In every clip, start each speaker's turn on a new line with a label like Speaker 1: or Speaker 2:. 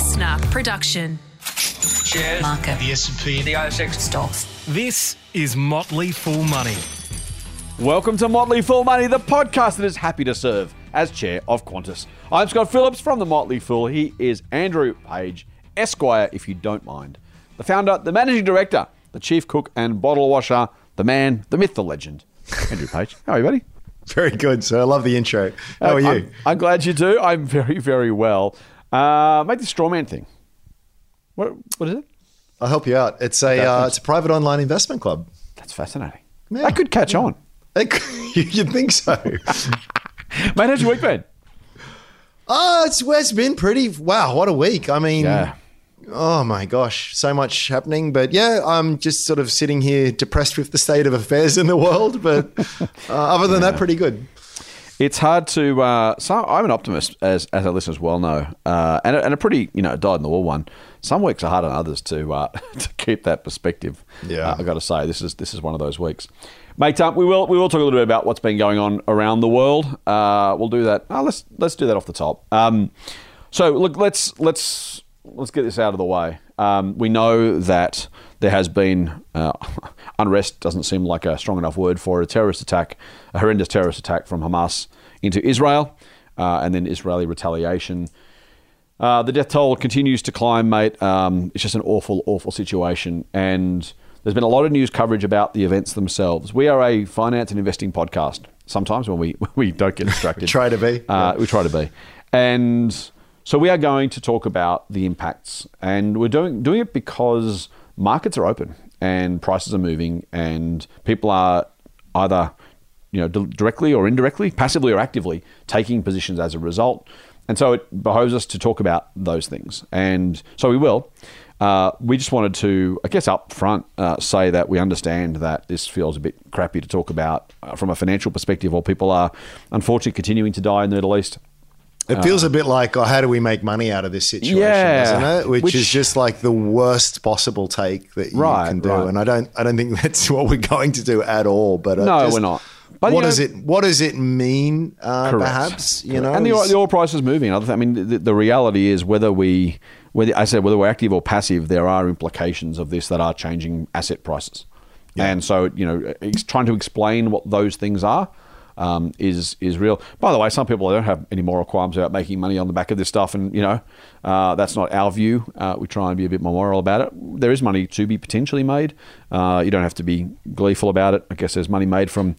Speaker 1: listener production.
Speaker 2: Shares,
Speaker 3: Market.
Speaker 2: the S&P, the ASX.
Speaker 3: Stocks.
Speaker 4: This is Motley Fool Money.
Speaker 5: Welcome to Motley Fool Money, the podcast that is happy to serve as chair of Qantas. I'm Scott Phillips from the Motley Fool. He is Andrew Page, Esquire, if you don't mind. The founder, the managing director, the chief cook and bottle washer, the man, the myth, the legend. Andrew Page. How are you, buddy?
Speaker 6: Very good, sir. I love the intro. How are you?
Speaker 5: I'm, I'm glad you do. I'm very, very well. Uh, make the straw man thing. What, what is it?
Speaker 6: I'll help you out. It's a uh, it's a private online investment club.
Speaker 5: That's fascinating.
Speaker 6: Yeah.
Speaker 5: That could catch on.
Speaker 6: It- You'd think so.
Speaker 5: Mate, how's your week been?
Speaker 6: Oh, it's, it's been pretty. Wow, what a week! I mean,
Speaker 5: Yeah.
Speaker 6: oh my gosh, so much happening. But yeah, I'm just sort of sitting here depressed with the state of affairs in the world. But uh, other than that, pretty good.
Speaker 5: It's hard to. Uh, so I'm an optimist, as as our listeners well know, uh, and a, and a pretty you know dyed in the wool one. Some weeks are harder than others to uh, to keep that perspective.
Speaker 6: Yeah.
Speaker 5: uh, I got to say this is this is one of those weeks, mate. Um, we will we will talk a little bit about what's been going on around the world. Uh, we'll do that. Uh, let's let's do that off the top. Um, so look, let's let's let's get this out of the way. Um, we know that there has been uh, unrest. Doesn't seem like a strong enough word for a terrorist attack, a horrendous terrorist attack from Hamas into Israel, uh, and then Israeli retaliation. Uh, the death toll continues to climb, mate. Um, it's just an awful, awful situation. And there's been a lot of news coverage about the events themselves. We are a finance and investing podcast. Sometimes when we, we don't get distracted.
Speaker 6: Try to be,
Speaker 5: Uh, We try to be. And so we are going to talk about the impacts. And we're doing, doing it because markets are open and prices are moving and people are either you know, di- directly or indirectly, passively or actively taking positions as a result. And so it behoves us to talk about those things. And so we will. Uh, we just wanted to, I guess, up front uh, say that we understand that this feels a bit crappy to talk about uh, from a financial perspective, while people are unfortunately continuing to die in the Middle East.
Speaker 6: It feels a bit like, oh, how do we make money out of this situation,
Speaker 5: Yeah.
Speaker 6: doesn't it? Which,
Speaker 5: Which-
Speaker 6: is just like the worst possible take that you
Speaker 5: Right,
Speaker 6: can do.
Speaker 5: right.
Speaker 6: And I don't, I don't think that's what we're going to do at all. But uh,
Speaker 5: No,
Speaker 6: just
Speaker 5: we're not. But,
Speaker 6: what
Speaker 5: you know-
Speaker 6: does it? What does it mean? Uh,
Speaker 5: Correct.
Speaker 6: perhaps you know,
Speaker 5: and the, oil-
Speaker 6: is-
Speaker 5: the oil price is moving. Other th- I mean, the, the reality is whether we, whether I said whether we're active or passive, there are implications of this that are changing asset prices. And so, you know, ex- trying to explain what those things are um, is is real. By the way, some people don't have any moral qualms about making money on the back of this stuff, and you know, uh, that's not our view. Uh, we try and be a bit more moral about it. There is money to be potentially made. Uh, you don't have to be gleeful about it. I guess there's money made from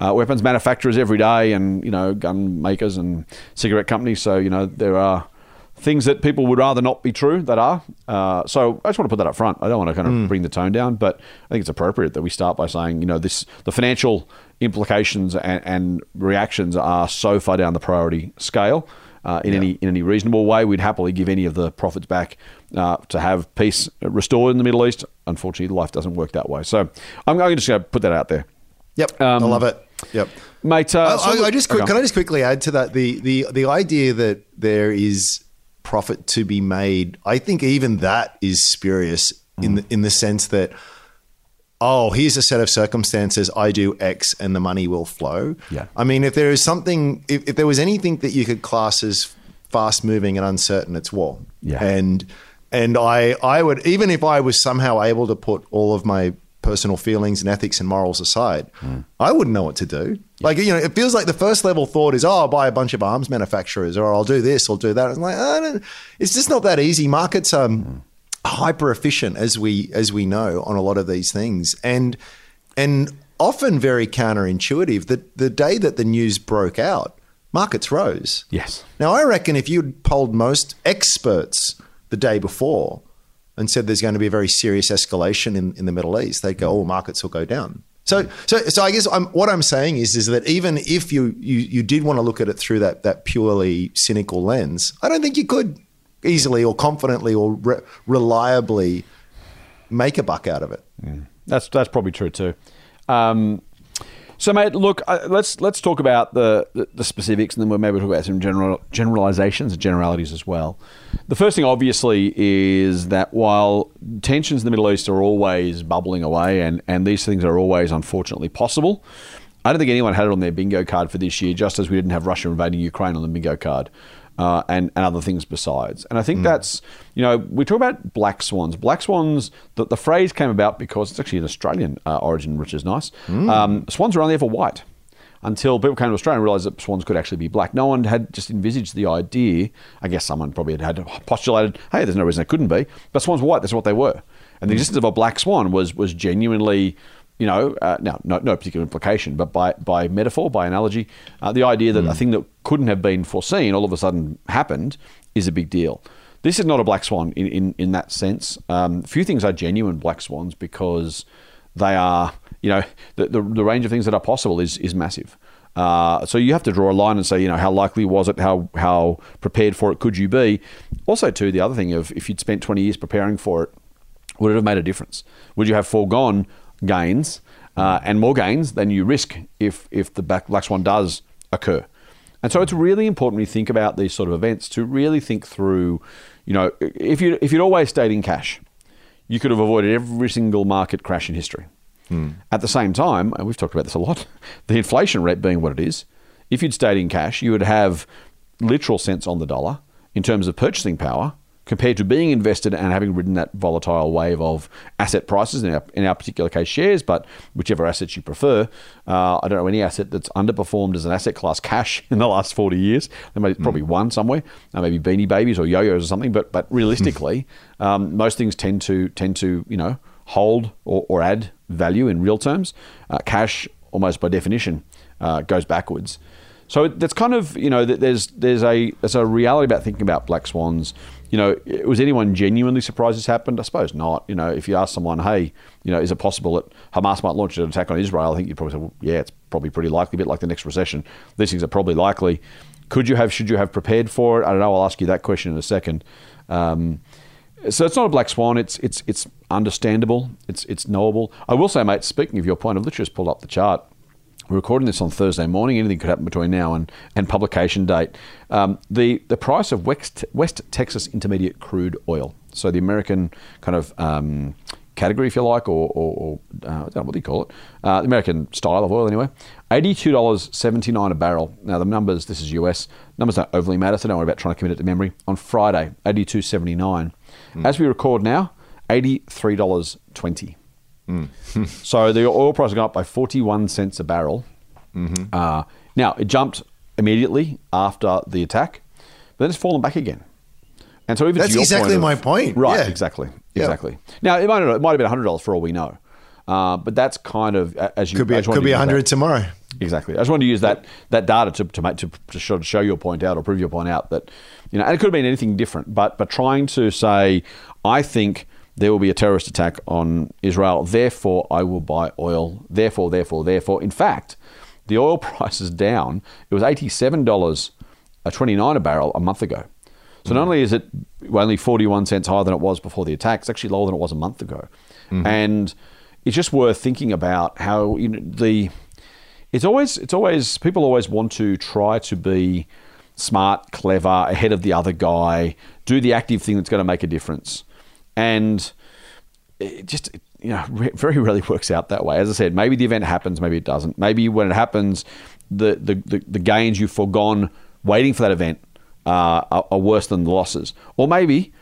Speaker 5: uh, weapons manufacturers every day, and you know, gun makers and cigarette companies. So you know, there are things that people would rather not be true that are. Uh, so I just want to put that up front. I don't want to kind of bring the tone down, but I think it's appropriate that we start by saying, you know, this the financial implications and, and reactions are so far down the priority scale. Uh, in any in any reasonable way, we'd happily give any of the profits back uh, to have peace restored in the Middle East. Unfortunately, life doesn't work that way. So I'm going to just go put that out there,
Speaker 6: Yep,
Speaker 5: Um,
Speaker 6: I love it. Yep.
Speaker 5: mate. Uh,
Speaker 6: I,
Speaker 5: so-
Speaker 6: I, I just quick,
Speaker 5: Okay.
Speaker 6: can I just quickly add to that the the the idea that there is profit to be made. I think even that is spurious in the in the sense that oh, here's a set of circumstances. I do X, and the money will flow.
Speaker 5: Yeah.
Speaker 6: I mean, if there is something, if, if there was anything that you could class as fast moving and uncertain, it's war.
Speaker 5: Yeah.
Speaker 6: And and I I would even if I was somehow able to put all of my personal feelings and ethics and morals aside, I wouldn't know what to do. Like you know, it feels like the first level thought is, oh, I'll buy a bunch of arms manufacturers, or I'll do this, I'll do that. It's like, I don't, it's just not that easy. Markets um hyper efficient as we as we know on a lot of these things, and and often very counterintuitive. That the day that the news broke out, markets rose.
Speaker 5: yes.
Speaker 6: Now, I reckon if you'd polled most experts the day before and said there's going to be a very serious escalation in, in the Middle East, they'd go, "Oh, markets will go down." So, so, so I guess I'm, what I'm saying is, is that even if you, you you did want to look at it through that that purely cynical lens, I don't think you could easily or confidently or re- reliably make a buck out of it.
Speaker 5: That's that's probably true too. Um, so, mate, look, uh, let's let's talk about the, the, the specifics, and then we'll maybe talk about some general generalizations and generalities as well. The first thing, obviously, is that while tensions in the Middle East are always bubbling away, and and these things are always unfortunately possible. I don't think anyone had it on their bingo card for this year, just as we didn't have Russia invading Ukraine on the bingo card. Uh, and, and other things besides. And I think that's, you know, we talk about black swans. Black swans, the, the phrase came about because it's actually an Australian uh, origin, which is nice. Um, swans are only ever white until people came to Australia and realised that swans could actually be black. No one had just envisaged the idea. I guess someone probably had, had postulated, hey, there's no reason they couldn't be. But swans were white. That's what they were. And the existence of a black swan was was genuinely, you know, uh, now no, no particular implication, but by by metaphor, by analogy, uh, the idea that a thing that couldn't have been foreseen all of a sudden happened is a big deal. This is not a black swan in, in, in that sense. Um, few things are genuine black swans because they are, you know, the, the, the range of things that are possible is, is massive. Uh, so you have to draw a line and say, you know, how likely was it? How how prepared for it could you be? Also, too, the other thing of if you'd spent 20 years preparing for it, would it have made a difference? Would you have foregone gains uh, and more gains than you risk if if the black, black swan does occur? And so it's really important when you think about these sort of events to really think through, you know, if you if you'd always stayed in cash, you could have avoided every single market crash in history. At the same time, and we've talked about this a lot, the inflation rate being what it is, if you'd stayed in cash, you would have literal cents on the dollar in terms of purchasing power compared to being invested and having ridden that volatile wave of asset prices, in our, in our particular case, shares, but whichever assets you prefer. Uh, I don't know any asset that's underperformed as an asset class cash in the last 40 years. There may probably one somewhere, uh, maybe Beanie Babies or yo-yos or something, but, but realistically, um, most things tend to, tend to, you know, hold or, or add value in real terms. Uh, cash, almost by definition, uh, goes backwards. So that's kind of you know there's there's a there's a reality about thinking about black swans. You know, was anyone genuinely surprised this happened? I suppose not. You know, if you ask someone, hey, you know, is it possible that Hamas might launch an attack on Israel? I think you'd probably say, well, yeah, it's probably pretty likely. A bit like the next recession, these things are probably likely. Could you have? Should you have prepared for it? I don't know. I'll ask you that question in a second. Um, so it's not a black swan. It's it's it's understandable. It's it's knowable. I will say, mate. Speaking of your point, I've literally just pulled up the chart. We're recording this on Thursday morning. Anything could happen between now and, and publication date. Um, the the price of West West Texas Intermediate crude oil, so the American kind of um, category, if you like, or, or, or uh, I don't know what do you call it, uh, the American style of oil anyway. Eighty-two dollars seventy-nine a barrel. Now the numbers. This is US numbers don't overly matter, so don't worry about trying to commit it to memory. On Friday, eighty-two seventy-nine. As we record now, eighty-three dollars twenty. so the oil price has gone up by forty-one cents a barrel. Uh, now it jumped immediately after the attack, but then it's fallen back again. And so even
Speaker 6: That's exactly
Speaker 5: of-
Speaker 6: my point.
Speaker 5: Right,
Speaker 6: Yeah.
Speaker 5: exactly,
Speaker 6: Yeah.
Speaker 5: exactly. Now it might not, it might have been hundred dollars for all we know, uh, but that's kind of as you
Speaker 6: Could be could be
Speaker 5: to use that-
Speaker 6: hundred tomorrow.
Speaker 5: Exactly. I just wanted to use that that data to to, make, to to show, to show your point out or prove your point out that you know, and it could have been anything different, but but trying to say, I think there will be a terrorist attack on Israel, therefore I will buy oil. Therefore, therefore, therefore. In fact, the oil price is down. It was eighty seven dollars uh, twenty nine a barrel a month ago. So not mm. only is it only 41 cents higher than it was before the attack, it's actually lower than it was a month ago. Mm-hmm. And it's just worth thinking about how you know, the it's always it's always people always want to try to be smart, clever, ahead of the other guy, do the active thing that's going to make a difference. And it just you know very rarely works out that way. As I said, maybe the event happens, maybe it doesn't. Maybe when it happens, the the, the, the gains you've foregone waiting for that event uh, are, are worse than the losses. Or maybe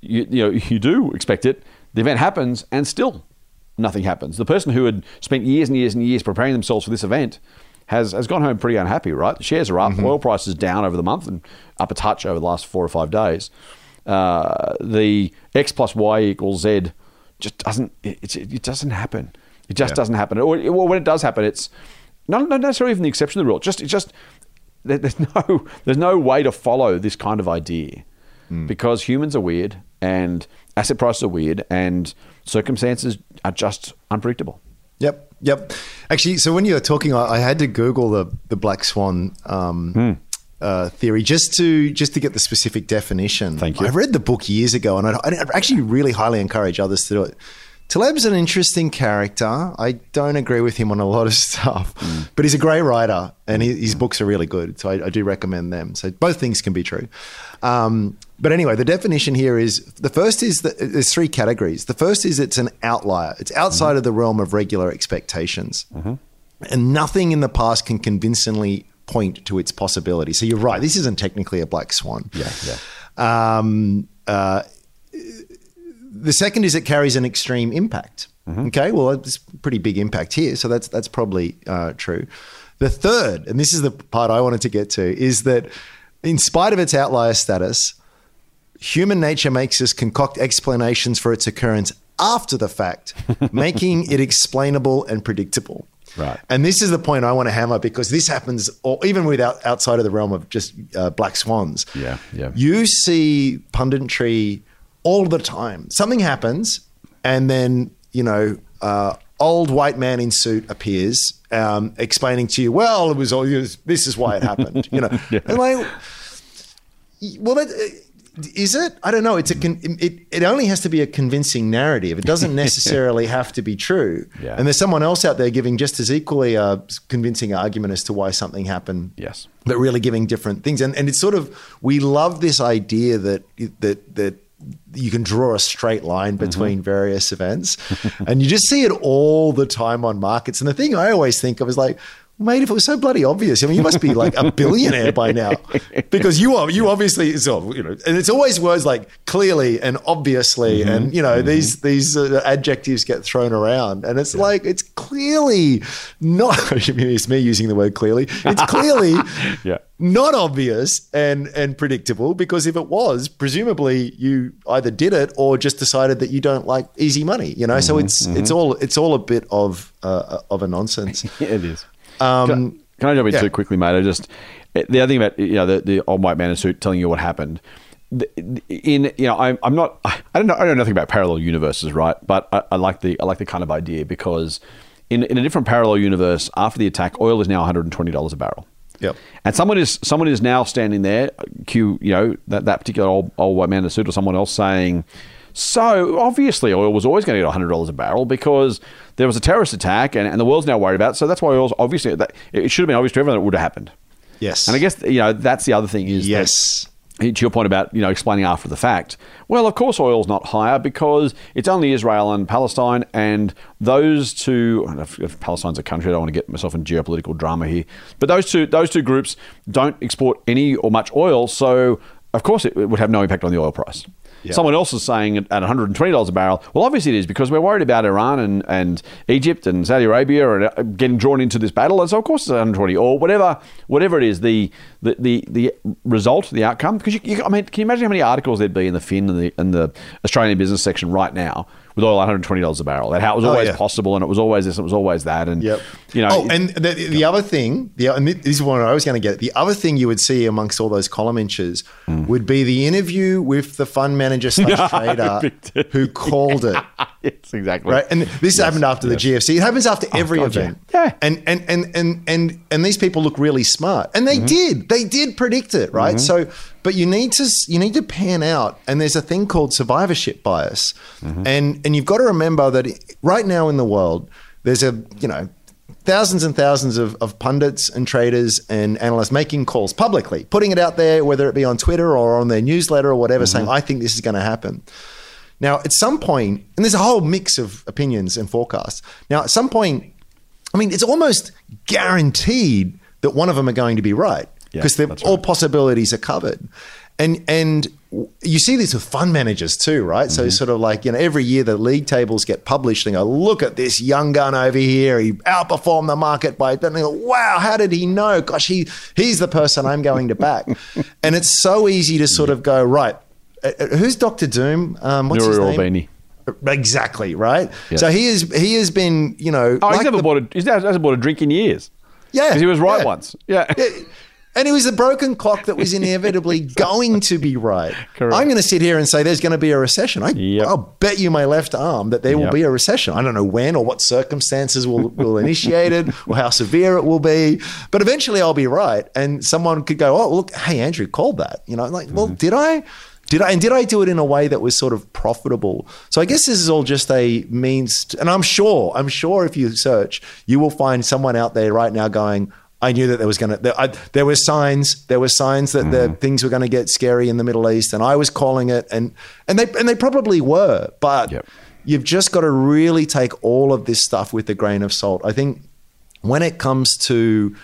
Speaker 5: you you know you do expect it. The event happens and still nothing happens. The person who had spent years and years and years preparing themselves for this event has, has gone home pretty unhappy, right? The shares are up, oil prices down over the month and up a touch over the last four or five days. Uh, the X plus Y equals Z just doesn't it, it, doesn't happen. It just
Speaker 6: Yeah.
Speaker 5: doesn't happen. Or, or when it does happen, it's not, not necessarily even the exception to the rule. Just it's just there- there's no there's no way to follow this kind of idea because humans are weird and asset prices are weird and circumstances are just unpredictable.
Speaker 6: Yep, yep. Actually, so when you were talking, I, I had to Google the the black swan um,
Speaker 5: Hmm.
Speaker 6: Uh, theory just to just to get the specific definition.
Speaker 5: Thank you.
Speaker 6: I read the book years ago, and I, I actually really highly encourage others to do it. Taleb's an interesting character. I don't agree with him on a lot of stuff,
Speaker 5: Hmm.
Speaker 6: but he's a great writer, and he, his books are really good. So I, I do recommend them. So both things can be true. Um, but anyway, the definition here is the first is that there's three categories. The first is it's an outlier. It's outside of the realm of regular expectations, and nothing in the past can convincingly point to its possibility. So you're right. This isn't technically a black swan.
Speaker 5: Yeah, yeah.
Speaker 6: Um, uh, the second is it carries an extreme impact. Okay, well, it's pretty big impact here, so that's that's probably uh, true. The third, and this is the part I wanted to get to, is that in spite of its outlier status, human nature makes us concoct explanations for its occurrence after the fact, making it explainable and predictable.
Speaker 5: Right.
Speaker 6: And this is the point I want to hammer because this happens, or even without outside of the realm of just uh, black swans.
Speaker 5: Yeah, yeah.
Speaker 6: You see punditry all the time. Something happens, and then you know, uh, old white man in suit appears, um, explaining to you, "Well, it was all this is why it happened." You know, and like, well, that, is it? I don't know. It's a con- it. It only has to be a convincing narrative. It doesn't necessarily have to be true.
Speaker 5: Yeah.
Speaker 6: And there's someone else out there giving just as equally a convincing argument as to why something happened
Speaker 5: Yes.
Speaker 6: but really giving different things. And and it's sort of we love this idea that that that you can draw a straight line mm-hmm. between various events, and you just see it all the time on markets. And the thing I always think of is like. Mate, if it was so bloody obvious, I mean, you must be like a billionaire by now, because you are you obviously so you know, and it's always words like clearly and obviously, and you know these these uh, adjectives get thrown around, and it's like it's clearly not. I mean, it's me using the word clearly. It's clearly
Speaker 5: Yeah.
Speaker 6: not obvious and and predictable because if it was, presumably you either did it or just decided that you don't like easy money. You know, so it's it's all it's all a bit of uh, of a nonsense.
Speaker 5: Yeah, it is.
Speaker 6: Um,
Speaker 5: can, I, can I jump in
Speaker 6: yeah.
Speaker 5: too quickly, mate? I just the other thing about you know the, the old white man in a suit telling you what happened. In you know, I'm, I'm not. I don't know. I know nothing about parallel universes, right? But I, I like the I like the kind of idea because in in a different parallel universe, after the attack, oil is now 120 dollars a barrel.
Speaker 6: Yep.
Speaker 5: And someone is someone is now standing there, Q, you know, that, that particular old, old white man in a suit or someone else saying, so obviously oil was always going to get $100 a barrel because there was a terrorist attack and, and the world's now worried about it. So that's why oil's obviously, that, it should have been obvious to everyone that it would have happened.
Speaker 6: Yes.
Speaker 5: And I guess, you know, that's the other thing is that-
Speaker 6: Yes.
Speaker 5: to your point about you know explaining after the fact, well, of course, oil's not higher because it's only Israel and Palestine, and those two. I don't know If, if Palestine's a country, I don't want to get myself in geopolitical drama here, but those two those two groups don't export any or much oil, so of course it, it would have no impact on the oil price. Someone else is saying at at $120 a barrel. Well, obviously it is because we're worried about Iran and, and Egypt and Saudi Arabia and uh, getting drawn into this battle, and so of course it's 120 or whatever whatever it is. The the the, the result, the outcome. Because you, you, I mean, can you imagine how many articles there'd be in the Fin and the and the Australian business section right now with oil 120 dollars a barrel? That how it was
Speaker 6: Oh,
Speaker 5: always
Speaker 6: yeah.
Speaker 5: possible and it was always this and it was always that, and
Speaker 6: Yep.
Speaker 5: you know.
Speaker 6: Oh, and the, the other thing, the and this is what I was going to get. The other thing you would see amongst all those column inches
Speaker 5: Hmm.
Speaker 6: would be the interview with the fund manager slash trader who called it.
Speaker 5: it's exactly
Speaker 6: Right, and this happened after the GFC. It happens after every
Speaker 5: Oh, God, yeah.
Speaker 6: event.
Speaker 5: Yeah.
Speaker 6: and and and and and and these people look really smart, and
Speaker 5: Mm-hmm.
Speaker 6: they did. They did predict it, right? So, but you need to you need to pan out, and there's a thing called survivorship bias,
Speaker 5: Mm-hmm.
Speaker 6: and and you've got to remember that right now in the world, there's a you know. Thousands and thousands of, of pundits and traders and analysts making calls publicly, putting it out there, whether it be on Twitter or on their newsletter or whatever, saying, I think this is going to happen. Now, at some point, and there's a whole mix of opinions and forecasts. Now, at some point, I mean, it's almost guaranteed that one of them are going to be right because all
Speaker 5: right.
Speaker 6: possibilities are covered. And and you see this with fund managers too, right?
Speaker 5: Mm-hmm.
Speaker 6: So sort of like you know every year the league tables get published and go look at this young gun over here. He outperformed the market by and they go, wow, how did he know? Gosh, he he's the person I'm going to back. and it's so easy to sort of go right. uh, uh, Who's Doctor Doom? Um, what's his
Speaker 5: Nuri
Speaker 6: name?
Speaker 5: Albani.
Speaker 6: Exactly right.
Speaker 5: Yes.
Speaker 6: So he is he has been you know
Speaker 5: Oh,
Speaker 6: like
Speaker 5: he's never
Speaker 6: the-
Speaker 5: bought a he's never, hasn't bought a drink in years.
Speaker 6: yeah
Speaker 5: because he was right
Speaker 6: yeah.
Speaker 5: once. Yeah.
Speaker 6: Yeah. And it was the broken clock that was inevitably going to be right.
Speaker 5: Correct.
Speaker 6: I'm going to sit here and say there's going to be a recession. I,
Speaker 5: Yep.
Speaker 6: I'll bet you my left arm that there will be a recession. I don't know when or what circumstances will, will initiate it or how severe it will be. But eventually I'll be right. And someone could go, oh, look, hey, Andrew called that. You know, like, well, mm-hmm. did I? Did I and did I do it in a way that was sort of profitable? So I guess this is all just a means, to, and I'm sure, I'm sure if you search, you will find someone out there right now going, I knew that there was going to. There, there were signs. There were signs that the mm-hmm. things were going to get scary in the Middle East, and I was calling it, and and they and they probably were. But
Speaker 5: Yep.
Speaker 6: you've just got to really take all of this stuff with a grain of salt. I think when it comes to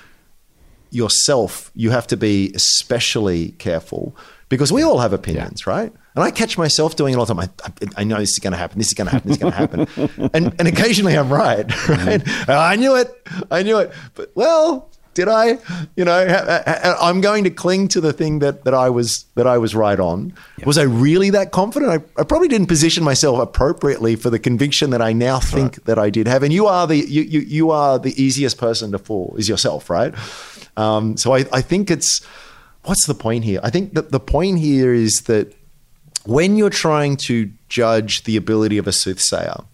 Speaker 6: yourself, you have to be especially careful because we all have opinions, right? And I catch myself doing it all the time. I, I, I know this is going to happen. This is going to happen. This is going to happen. and, and occasionally I'm right, right? Mm-hmm. I knew it. I knew it. But well, did I? You know, I'm going to cling to the thing that, that I was that I was right on. Was I really that confident? I, I probably didn't position myself appropriately for the conviction that I now think that I did have. And you are the you you, you are the easiest person to fool is yourself, right? Um, so I, I think it's what's the point here? I think that the point here is that when you're trying to judge the ability of a soothsayer,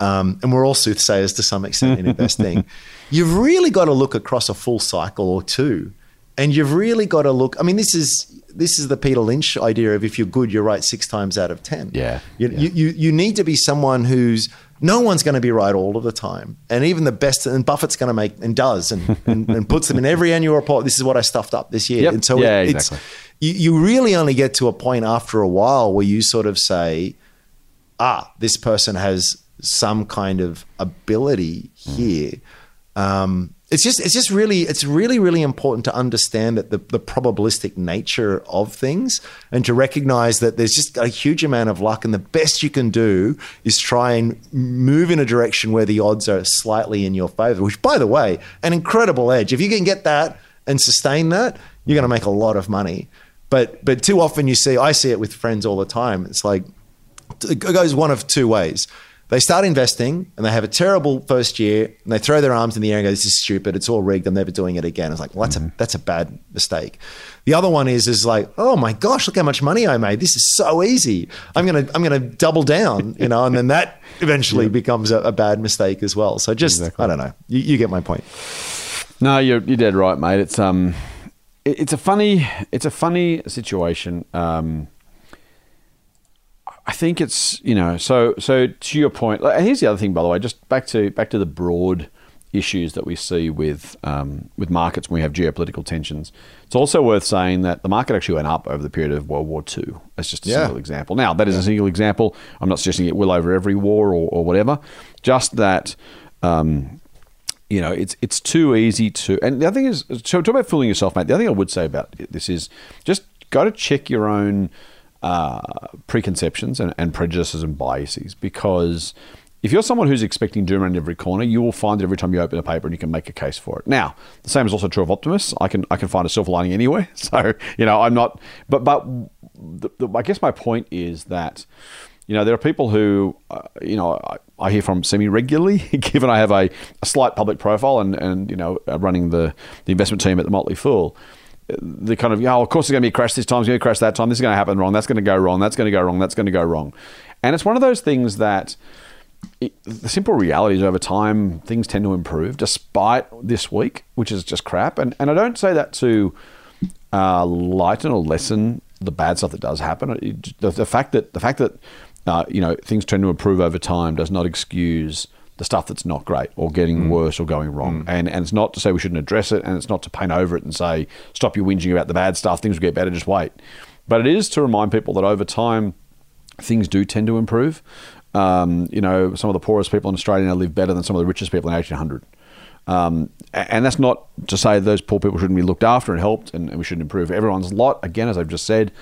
Speaker 6: um, and we're all soothsayers to some extent in investing, you've really got to look across a full cycle or two. And you've really got to look. I mean, this is this is the Peter Lynch idea of if you're good, you're right six times out of ten.
Speaker 5: Yeah,
Speaker 6: you,
Speaker 5: yeah.
Speaker 6: You, you need to be someone who's no one's going to be right all of the time, and even the best. And Buffett's going to make and does and, and, and puts them in every annual report. This is what I stuffed up this year.
Speaker 5: Yep.
Speaker 6: And so
Speaker 5: Yeah,
Speaker 6: it-
Speaker 5: exactly.
Speaker 6: it's you, you really only get to a point after a while where you sort of say, ah, this person has some kind of ability here. Um, it's just it's just really it's really really important to understand that the, the probabilistic nature of things and to recognize that there's just a huge amount of luck and the best you can do is try and move in a direction where the odds are slightly in your favor which by the way an incredible edge. If you can get that and sustain that you're going to make a lot of money. But but too often you see I see it with friends all the time. It's like it goes one of two ways. They start investing and they have a terrible first year and they throw their arms in the air and go, "This is stupid. It's all rigged. I'm never doing it again." It's like, well, that's a that's a bad mistake. The other one is is like, "Oh my gosh, look how much money I made. This is so easy. I'm gonna I'm gonna double down," you know, and then that eventually becomes a, a bad mistake as well. So just I don't know. You, you get my point.
Speaker 5: No, you're you're dead right, mate. It's um, it- it's a funny it's a funny situation. Um, I think it's you know so so to your point. Here's the other thing, by the way. Just back to back to the broad issues that we see with um, with markets when we have geopolitical tensions. It's also worth saying that the market actually went up over the period of World War II. That's just a
Speaker 6: Yeah.
Speaker 5: single example. Now that is a single example. I'm not suggesting it will over every war or, or whatever. Just that. Um, you know, it's it's too easy to. And the other thing is, so talk about fooling yourself, mate. The other thing I would say about this is just go to check your own uh, preconceptions and, and prejudices and biases because if you're someone who's expecting doom around every corner, you will find it every time you open a paper and you can make a case for it. Now, the same is also true of optimists. I can I can find a silver lining anywhere. So you know, I'm not. But but the, the, I guess my point is that you know, there are people who, uh, you know, I, I hear from semi regularly, given I have a, a slight public profile and, and you know, uh, running the, the investment team at the Motley Fool. The kind of, oh, of course, it's going to be a crash this time, it's going to crash that time, this is going to happen wrong, that's going to go wrong, that's going to go wrong, that's going to go wrong. And it's one of those things that it, the simple reality is over time, things tend to improve despite this week, which is just crap. And, and I don't say that to uh, lighten or lessen the bad stuff that does happen. It- the, the fact that the fact that uh, you know things tend to improve over time does not excuse the stuff that's not great or getting worse or going wrong. And and it's not to say we shouldn't address it, and it's not to paint over it and say stop your whinging about the bad stuff. Things will get better. Just wait. But it is to remind people that over time things do tend to improve. Um, you know, some of the poorest people in Australia now live better than some of the richest people in 1800. Um, and that's not to say those poor people shouldn't be looked after and helped and, and we shouldn't improve everyone's lot. Again, as I've just said,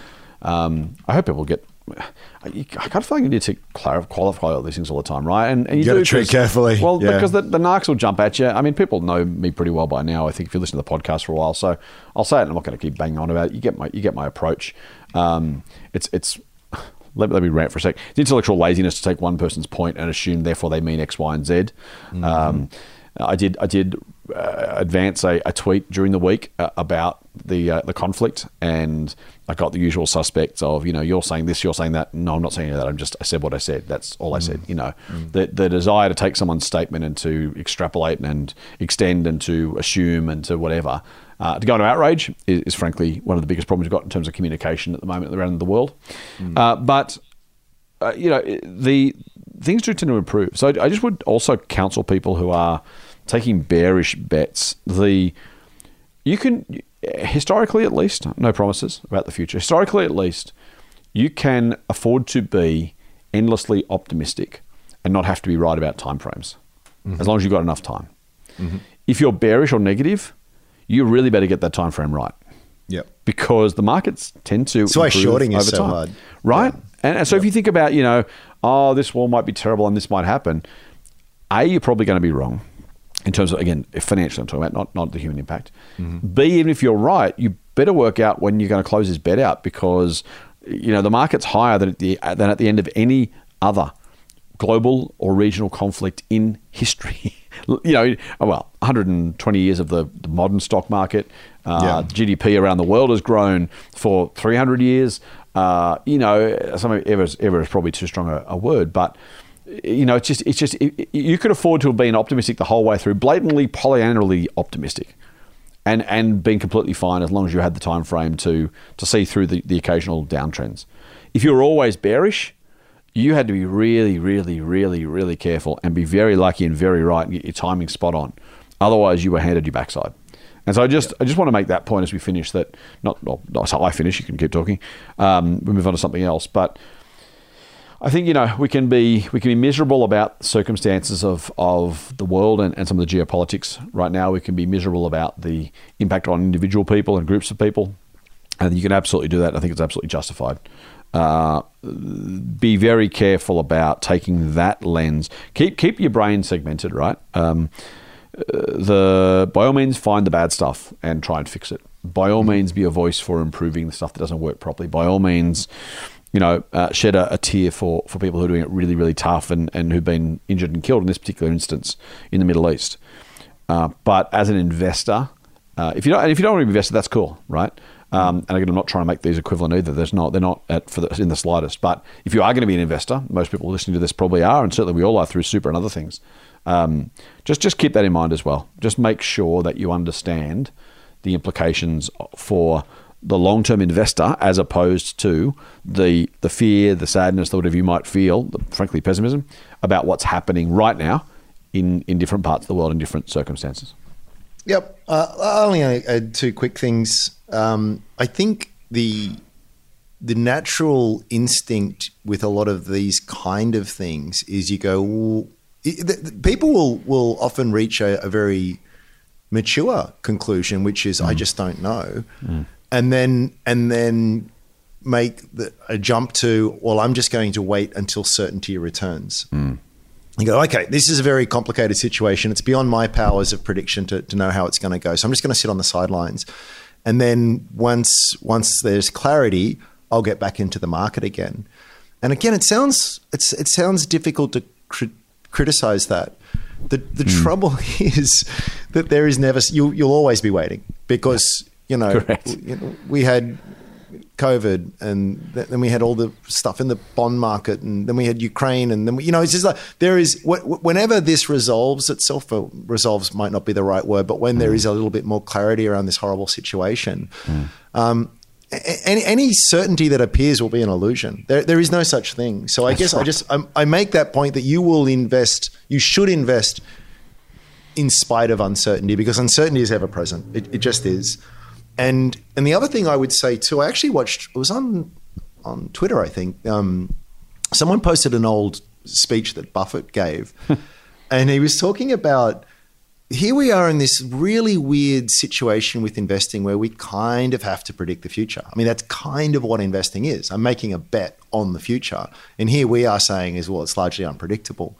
Speaker 5: um, I hope people get. I, I kind of feel like you need to clarify, qualify all these things all the time, right? And, and you,
Speaker 6: You gotta
Speaker 5: do
Speaker 6: tread
Speaker 5: 'cause-
Speaker 6: carefully,
Speaker 5: Well,
Speaker 6: yeah.
Speaker 5: because the, the narcs will jump at you. I mean, people know me pretty well by now. I think if you listen to the podcast for a while, so I'll say it. and I'm not going to keep banging on about it. You get my you get my approach. Um, it's it's let, let me rant for a sec. It's intellectual laziness to take one person's point and assume therefore they mean X, Y, and Z. Um, I did I did advance a, a tweet during the week uh, about the uh, the conflict, and I got the usual suspects of you know you're saying this, you're saying that. No, I'm not saying that. I'm just I said what I said. That's all I said. You know, the the desire to take someone's statement and to extrapolate and extend and to assume and to whatever. Uh, to go into outrage is, is frankly one of the biggest problems we've got in terms of communication at the moment around the world. Uh, but uh, you know, the things do tend to improve. So I just would also counsel people who are taking bearish bets. The you can historically at least no promises about the future. Historically at least, you can afford to be endlessly optimistic and not have to be right about timeframes, mm-hmm. as long as you've got enough time. Mm-hmm. If you're bearish or negative, you really better get that time frame right
Speaker 6: Yep.
Speaker 5: because the markets tend to.
Speaker 6: That's why shorting is so
Speaker 5: time,
Speaker 6: hard.
Speaker 5: right? And, and so if you think about, you know, oh, this war might be terrible and this might happen, a you're probably going to be wrong in terms of again financially. I'm talking about not not the human impact.
Speaker 6: Mm-hmm.
Speaker 5: B even if you're right, you better work out when you're going to close this bet out because you know the market's higher than at the than at the end of any other global or regional conflict in history. you know, well, 120 years of the, the modern stock market. Uh,
Speaker 6: Yeah.
Speaker 5: GDP around the world has grown for 300 years. Uh, you know, some of ever, ever is probably too strong a, a word, but you know, it's just, it's just, it, you could afford to have been optimistic the whole way through, blatantly Pollyannally optimistic, and and being completely fine as long as you had the time frame to to see through the, the occasional downtrends. If you were always bearish, you had to be really, really, really, really careful and be very lucky and very right and get your timing spot on. Otherwise, you were handed your backside. And so I just I just want to make that point as we finish that not not, not so I finish. You can keep talking. Um, we move on to something else, but I think you know we can be we can be miserable about the circumstances of of the world and, and some of the geopolitics right now. We can be miserable about the impact on individual people and groups of people, and you can absolutely do that. I think it's absolutely justified. Uh, be very careful about taking that lens. Keep keep your brain segmented, right? Um, the by all means find the bad stuff and try and fix it. By all means, be a voice for improving the stuff that doesn't work properly. By all means, you know, uh, shed a, a tear for, for people who are doing it really, really tough and, and who've been injured and killed in this particular instance in the Middle East. Uh, but as an investor, uh, if you don't, and if you don't want to be invested, that's cool, right? Um, and again, I'm not trying to make these equivalent either. There's not, they're not at, for the, in the slightest. But if you are going to be an investor, most people listening to this probably are, and certainly we all are through super and other things. Um, just just keep that in mind as well. Just make sure that you understand the implications for the long term investor as opposed to the the fear, the sadness, the whatever you might feel, the, frankly pessimism about what's happening right now in in different parts of the world in different circumstances.
Speaker 6: Yep. Uh, I only add two quick things. Um, I think the the natural instinct with a lot of these kind of things is you go, well, it, the, the- people will will often reach a, a very mature conclusion, which is I just don't know, and then and then make the, a jump to well, I'm just going to wait until certainty returns. Hmm. You go, okay, this is a very complicated situation. It's beyond my powers of prediction to, to know how it's going to go. So I'm just going to sit on the sidelines. And then once once there's clarity, I'll get back into the market again. And again, it sounds it's it sounds difficult to cri- criticize that. The the hmm. trouble is that there is never you you'll always be waiting because you know,
Speaker 5: Correct.
Speaker 6: you know we had COVID, and th- then we had all the stuff in the bond market, and then we had Ukraine, and then we, you know, it's just like there is wh- wh- whenever this resolves itself, resolves might not be the right word, but when there is a little bit more clarity around this horrible situation, um, any, any certainty that appears will be an illusion. There, there is no such thing. So I guess I just I, I make that point that you will invest, you should invest in spite of uncertainty because uncertainty is ever present. It, it just is. And and the other thing I would say too, I actually watched. It was on on Twitter, I think. Um, someone posted an old speech that Buffett gave, and he was talking about. Here we are in this really weird situation with investing where we kind of have to predict the future. I mean, that's kind of what investing is. I'm making a bet on the future. And here we are saying is, well, it's largely unpredictable.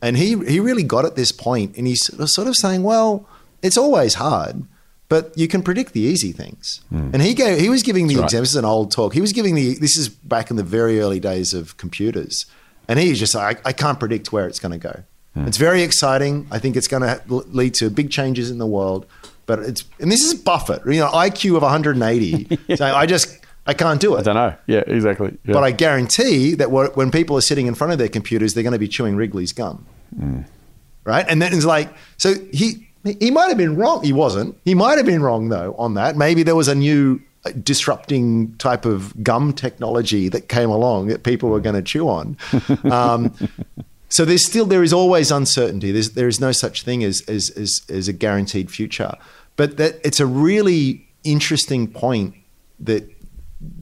Speaker 6: And he he really got at this point, and he's sort of saying, well, it's always hard, but you can predict the easy things. Hmm. And he gave he was giving the
Speaker 5: right.
Speaker 6: example. This is an old talk. He was giving the this is back in the very early days of computers, and he's just like, I, I can't predict where it's going to go. Hmm. It's very exciting. I think it's going to lead to big changes in the world. But it's and this is Buffett, you know, IQ of 180. So I just I can't do it.
Speaker 5: I don't know. Yeah, exactly. Yeah.
Speaker 6: But I guarantee that wh- when people are sitting in front of their computers, they're going to be chewing Wrigley's gum, hmm. right? And then it's like, so he he might have been wrong. He wasn't. He might have been wrong though on that. Maybe there was a new uh, disrupting type of gum technology that came along that people were going to chew on. Um, so there's still there is always uncertainty. There's there is no such thing as as as, as a guaranteed future. But that it's a really interesting point that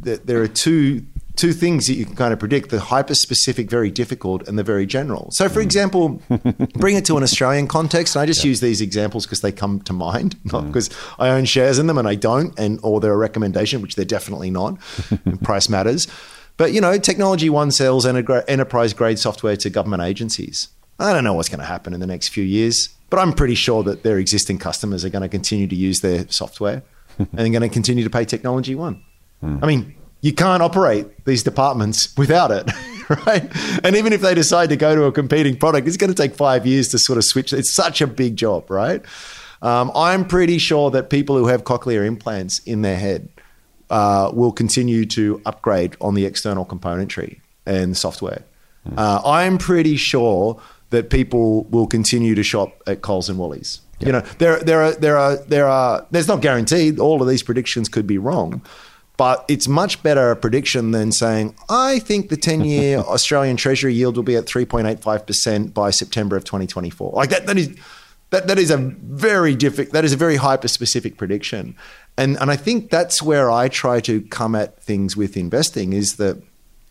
Speaker 6: that there are two two things that you can kind of predict the hyper specific, very difficult, and the very general. So, for hmm. example, bring it to an Australian context. And I just use these examples because they come to mind, not hmm. because I own shares in them and I don't, and or they're a recommendation, which they're definitely not. Price matters. But, you know, Technology One sells enterprise grade software to government agencies. I don't know what's going to happen in the next few years, but I'm pretty sure that their existing customers are going to continue to use their software and they're going to continue to pay Technology One. Hmm. I mean, you can't operate these departments without it, right? And even if they decide to go to a competing product, it's going to take five years to sort of switch. It's such a big job, right? Um, I'm pretty sure that people who have cochlear implants in their head uh, will continue to upgrade on the external componentry and software. Uh, I'm pretty sure that people will continue to shop at Coles and Woolies. You know, there, there are, there are, there are. There's not guaranteed. All of these predictions could be wrong, but it's much better a prediction than saying I think the 10-year Australian Treasury yield will be at 3.85 percent by September of 2024. Like that. That is that, that is a very difficult that is a very hyper specific prediction and and i think that's where i try to come at things with investing is that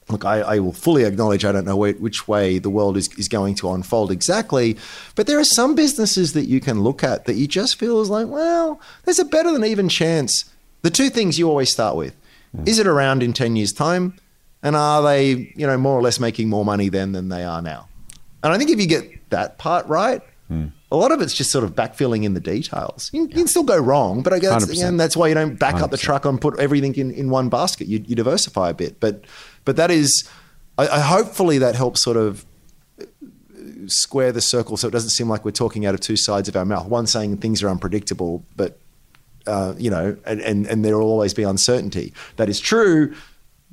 Speaker 6: look i, I will fully acknowledge i don't know which way the world is, is going to unfold exactly but there are some businesses that you can look at that you just feel is like well there's a better than even chance the two things you always start with is it around in 10 years time? And are they you know more or less making more money then than they are now? And i think if you get that part right a lot of it's just sort of backfilling in the details. You, you can still go wrong, but I guess again, that's why you don't back up the truck and put everything in, in one basket. You, you diversify a bit, but but that is, I, I hopefully that helps sort of square the circle so it doesn't seem like we're talking out of two sides of our mouth. One saying things are unpredictable, but uh, you know, and, and and there will always be uncertainty. That is true.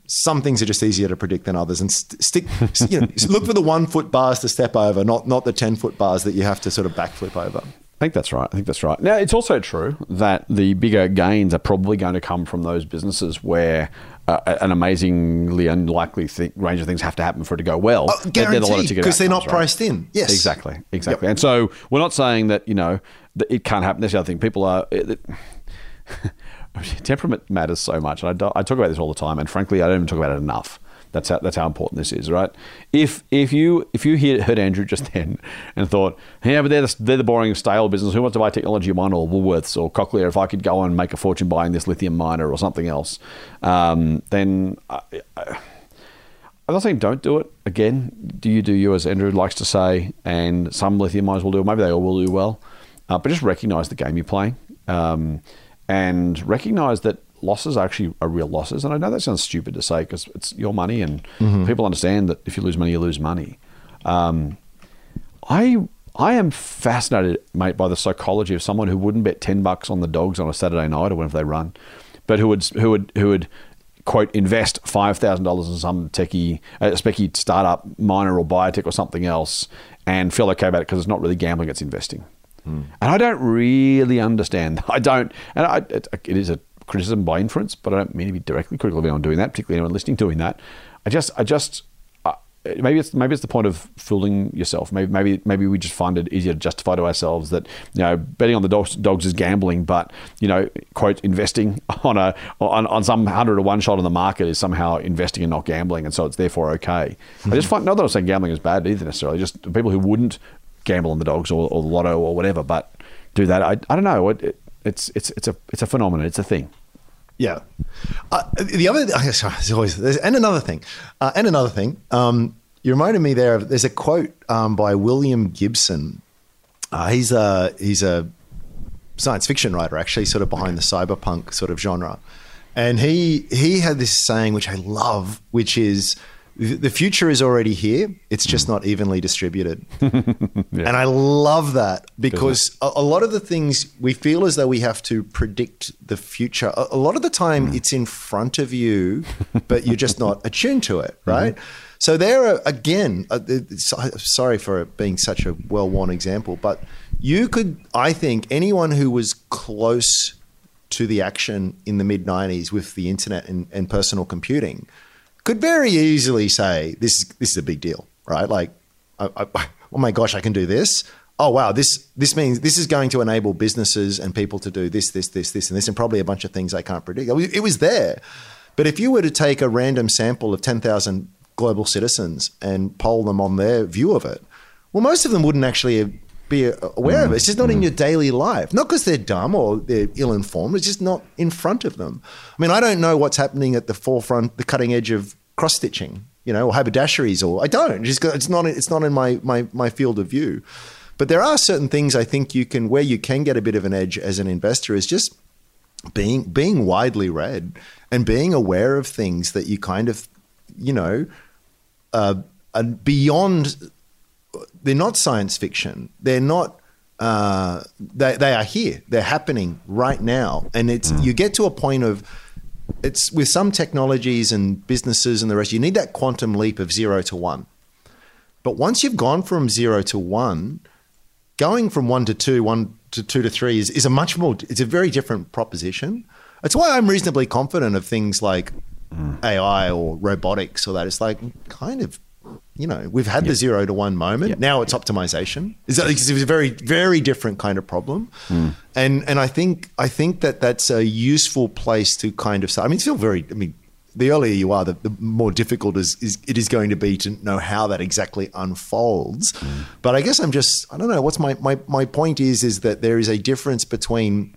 Speaker 6: Some things are just easier to predict than others, and st- stick. You know, look for the one foot bars to step over, not not the ten foot bars that you have to sort of backflip over.
Speaker 5: I think that's right. I think that's right. Now, it's also true that the bigger gains are probably going to come from those businesses where uh, an amazingly unlikely thi- range of things have to happen for it to go well.
Speaker 6: Oh,
Speaker 5: They're- they're the lot of
Speaker 6: guaranteed,
Speaker 5: ticket
Speaker 6: 'cause they're not
Speaker 5: right?
Speaker 6: priced in. Yes.
Speaker 5: exactly, exactly. And so we're not saying that you know that it can't happen. That's the other thing. People are. It, temperament matters so much, I, do- I talk about this all the time. And frankly, I don't even talk about it enough. That's how that's how important this is, right? If if you if you hear, heard Andrew just then and thought, yeah, but they're the, they're the boring stale business. Who wants to buy Technology One or Woolworths or Cochlear? If I could go and make a fortune buying this lithium miner or something else, um, then. I, I, I'm not saying don't do it. Again, do you do you, as Andrew likes to say, and some lithium miners will do. Maybe they all will do well. Uh, but just recognize the game you're playing um, and recognize that losses are actually are real losses. And I know that sounds stupid to say because it's your money and people understand that if you lose money, you lose money. Um, I I am fascinated, mate, by the psychology of someone who wouldn't bet ten bucks on the dogs on a Saturday night or whenever they run, but who would who would who would quote invest five thousand dollars in some techie, uh, specky startup, minor or biotech or something else, and feel okay about it because it's not really gambling; it's investing. And I don't really understand. I don't, and I, it, it is a criticism by inference, but I don't mean to be directly critical of anyone doing that, particularly anyone listening doing that. I just, I just, uh, maybe it's maybe it's the point of fooling yourself. Maybe maybe maybe we just find it easier to justify to ourselves that you know betting on the dogs, dogs is gambling, but you know quote investing on a on, on some hundred to one shot on the market is somehow investing and not gambling, and so it's therefore okay. I just find not that I'm saying gambling is bad either necessarily. Just people who wouldn't gamble on the dogs or, or the lotto or whatever, but do that. I, I don't know. It, it, it's it's it's a it's a phenomenon. It's a thing.
Speaker 6: Yeah. Uh, the other, uh, sorry, there's always, there's, and another thing, uh, and another thing. Um, you reminded me there. Of, there's a quote um, by William Gibson. Uh, he's a he's a science fiction writer, actually, sort of behind the cyberpunk sort of genre. And he he had this saying which I love, which is the future is already here. It's just not evenly distributed. And I love that because a, a lot of the things we feel as though we have to predict the future. A, a lot of the time, it's in front of you, but you're just not attuned to it, right? So there are again. Uh, sorry for it being such a well-worn example, but you could, I think, anyone who was close to the action in the mid '90s with the internet and, and personal computing could very easily say this this is a big deal, right? Like, I, I, oh my gosh, I can do this. Oh wow, this this means this is going to enable businesses and people to do this, this, this, this, and this, and probably a bunch of things I can't predict. It was- there, But if you were to take a random sample of 10,000 global citizens and poll them on their view of it, well, most of them wouldn't actually be aware of it. It's just not in your daily life. Not because they're dumb or they're ill informed, it's just not in front of them. I mean, I don't know what's happening at the forefront, the cutting edge of cross stitching, you know, or haberdasheries, or I don't. It's, just, it's not. It's not in my, my my field of view. But there are certain things I think you can where you can get a bit of an edge as an investor is just being being widely read and being aware of things that you kind of you know uh, and beyond they're not science fiction. They're not uh, they, they are here. They're happening right now. And it's you get to a point of it's with some technologies and businesses and the rest you need that quantum leap of zero to one. But once you've gone from zero to one going from one to two, one to two to three is, is a much more, it's a very different proposition. It's why I'm reasonably confident of things like AI or robotics or that. It's like kind of, you know, we've had the zero to one moment. Now it's optimization. It's, it's a very, very different kind of problem. Hmm. And and I think I think that that's a useful place to kind of. I mean, it's still very. I mean, the earlier you are, the, the more difficult is, is it is going to be to know how that exactly unfolds. Hmm. But I guess I'm just I don't know. What's my, my my point is is that there is a difference between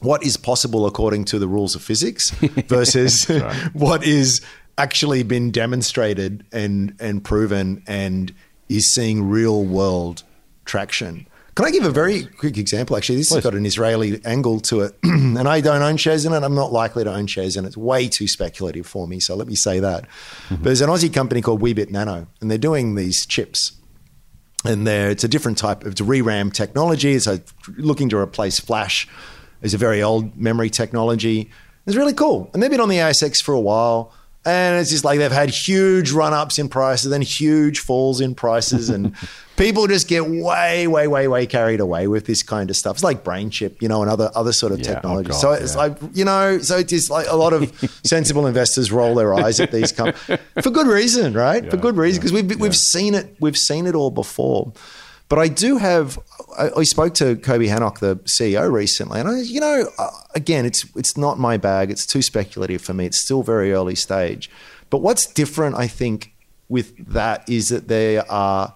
Speaker 6: what is possible according to the rules of physics versus what is actually been demonstrated and and proven and is seeing real world traction. Can I give a very quick example? Actually, this has got an Israeli angle to it, and I don't own shares in it. I'm not likely to own shares in it. It's way too speculative for me. So let me say that. But there's an Aussie company called Weebit Nano, and they're doing these chips and there it's a different type of ReRAM technology. It's a, looking to replace flash. It's a very old memory technology. It's really cool, and they've been on the ASX for a while. And it's just like they've had huge run ups in prices, then huge falls in prices, and people just get way, way, way, way carried away with this kind of stuff. It's like BrainChip, you know, and other other sort of
Speaker 5: Yeah, oh
Speaker 6: technology.
Speaker 5: God,
Speaker 6: so it's
Speaker 5: yeah.
Speaker 6: like you know, so it's just like a lot of sensible investors roll their eyes at these companies for good reason, right? for good reason because we've we've seen it we've seen it all before. But I do have. I, I spoke to Coby Hanoch, the CEO, recently, and I, you know, uh, again, it's it's not my bag. It's too speculative for me. It's still very early stage. But what's different, I think, with that is that they are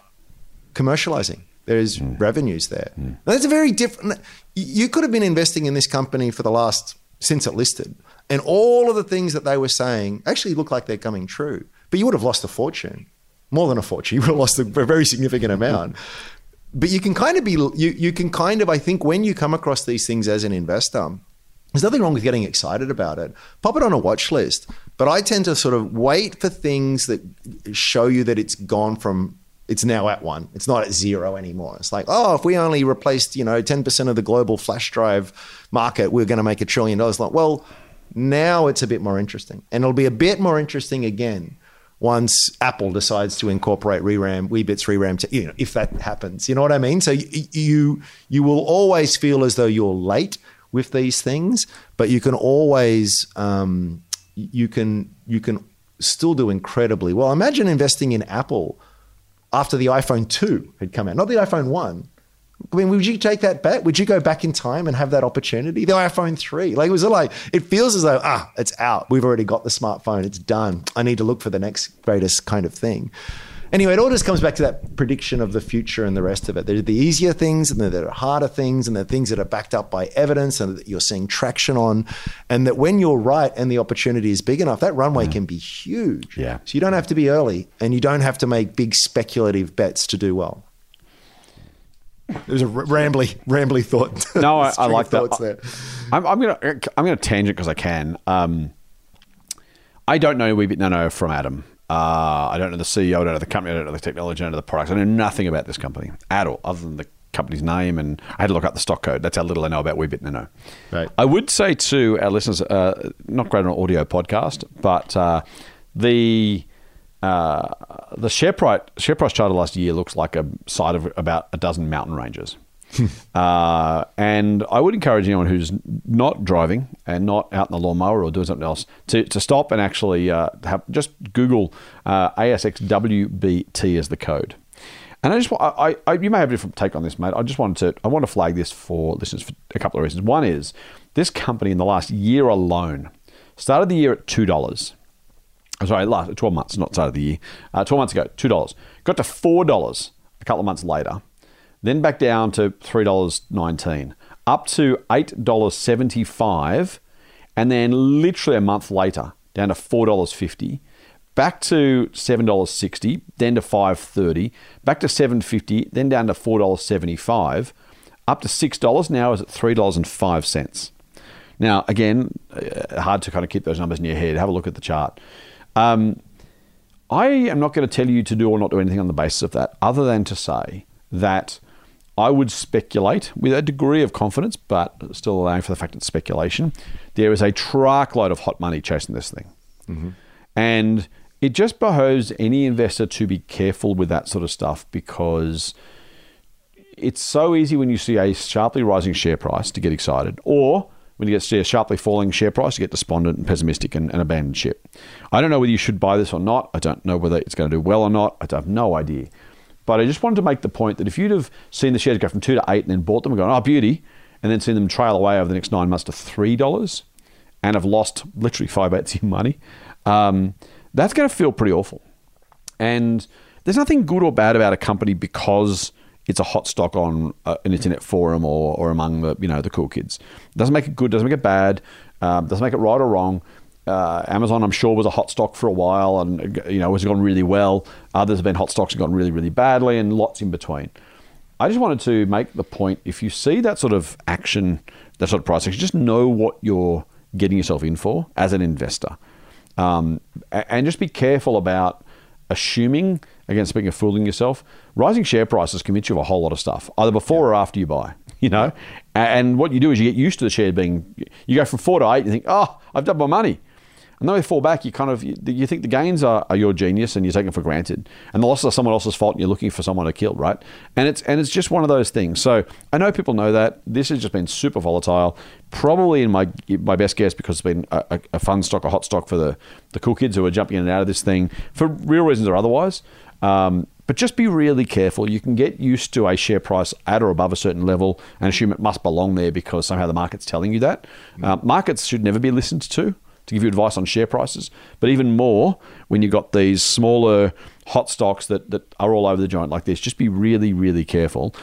Speaker 6: commercializing. There's revenues there. Now, That's a very different. You could have been investing in this company for the last since it listed, and all of the things that they were saying actually look like they're coming true. But you would have lost a fortune, more than a fortune. You would have lost a very significant amount. But you can kind of be you you can kind of I think when you come across these things as an investor, there's nothing wrong with getting excited about it. Pop it on a watch list. But I tend to sort of wait for things that show you that it's gone from it's now at one. It's not at zero anymore. It's like, oh, if we only replaced, you know, 10% of the global flash drive market, we're going to make a trillion dollars. Like, well, now it's a bit more interesting. And it'll be a bit more interesting again once Apple decides to incorporate ReRAM, Weebits ReRAM, to, you know, if that happens. You know what I mean? So you, you will always feel as though you're late with these things, but you can always um, you can you can still do incredibly well. Imagine investing in Apple after the iPhone 2 had come out, not the iPhone 1. I mean, would you take that bet? Would you go back in time and have that opportunity? The iPhone 3. Like, it was like, it feels as though, ah, it's out. We've already got the smartphone. It's done. I need to look for the next greatest kind of thing. Anyway, it all just comes back to that prediction of the future and the rest of it. There are the easier things and there are harder things and there are things that are backed up by evidence and that you're seeing traction on. And that when you're right and the opportunity is big enough, that runway can be huge.
Speaker 5: Yeah.
Speaker 6: So you don't have to be early and you don't have to make big speculative bets to do well. There's a r- rambly, rambly thought.
Speaker 5: No, I, I like that.
Speaker 6: there.
Speaker 5: I'm, I'm gonna I'm gonna tangent because I can. Um, I don't know Weebit Nano from Adam. Uh, I don't know the CEO. I don't know the company. I don't know the technology. I don't know the products. I know nothing about this company at all, other than the company's name. And I had to look up the stock code. That's how little I know about Weebit Nano.
Speaker 6: Right.
Speaker 5: I would say to our listeners, uh, not great on an audio podcast, but uh, the uh, the share price share price chart of last year looks like a side of about a dozen mountain ranges. uh, and I would encourage anyone who's not driving and not out in the lawnmower or doing something else to, to stop and actually uh, have, just Google uh, ASXWBT as the code. And I just I, I you may have a different take on this, mate. I just wanted to I want to flag this for listeners for a couple of reasons. One is this company in the last year alone Started the year at two dollars. Sorry, last twelve months, not started the year. Uh, twelve months ago, two dollars. Got to four dollars a couple of months later. Then back down to three dollars nineteen, up to eight dollars seventy five, and then literally a month later down to four dollars fifty back to seven dollars sixty, then to five thirty, back to seven fifty, then down to four dollars seventy five, up to six dollars. Now is at three dollars and five cents. Now again, uh, hard to kind of keep those numbers in your head. Have a look at the chart. Um, I am not going to tell you to do or not do anything on the basis of that, other than to say that I would speculate with a degree of confidence, but still allowing for the fact it's speculation. There is a truckload of hot money chasing this thing. And it just behoves any investor to be careful with that sort of stuff because it's so easy when you see a sharply rising share price to get excited, or when you get see a sharply falling share price, you get despondent and pessimistic and, and abandon ship. I don't know whether you should buy this or not. I don't know whether it's going to do well or not. I have no idea. But I just wanted to make the point that if you'd have seen the shares go from two to eight and then bought them and gone, oh, beauty, and then seen them trail away over the next nine months to three dollars and have lost literally five eighths of your money, um, that's going to feel pretty awful. And there's nothing good or bad about a company because it's a hot stock on uh, an internet forum or, or among the you know the cool kids. doesn't make it good, doesn't make it bad, um, doesn't make it right or wrong. Uh, Amazon, I'm sure, was a hot stock for a while, and you know has gone really well. Others have been hot stocks and gone really, really badly, and lots in between. I just wanted to make the point: if you see that sort of action, that sort of price action, just know what you're getting yourself in for as an investor, um, and just be careful about assuming, again, speaking of fooling yourself, rising share prices convince you of a whole lot of stuff, either before or after you buy. You know, and what you do is you get used to the share being. You go from four to eight, you think, oh, I've doubled my money. And then they fall back, you kind of you, think the gains are, are your genius and you take them for granted, and the losses are someone else's fault, and you're looking for someone to kill, right? And it's and it's just one of those things. So I know people know that this has just been super volatile. Probably in my my best guess because it's been a, a, a fun stock, a hot stock for the the cool kids who are jumping in and out of this thing for real reasons or otherwise. Um, but just be really careful. You can get used to a share price at or above a certain level and assume it must belong there because somehow the market's telling you that. Uh, markets should never be listened to to give you advice on share prices, but even more when you've got these smaller hot stocks that, that are all over the joint like this. Just be really, really careful.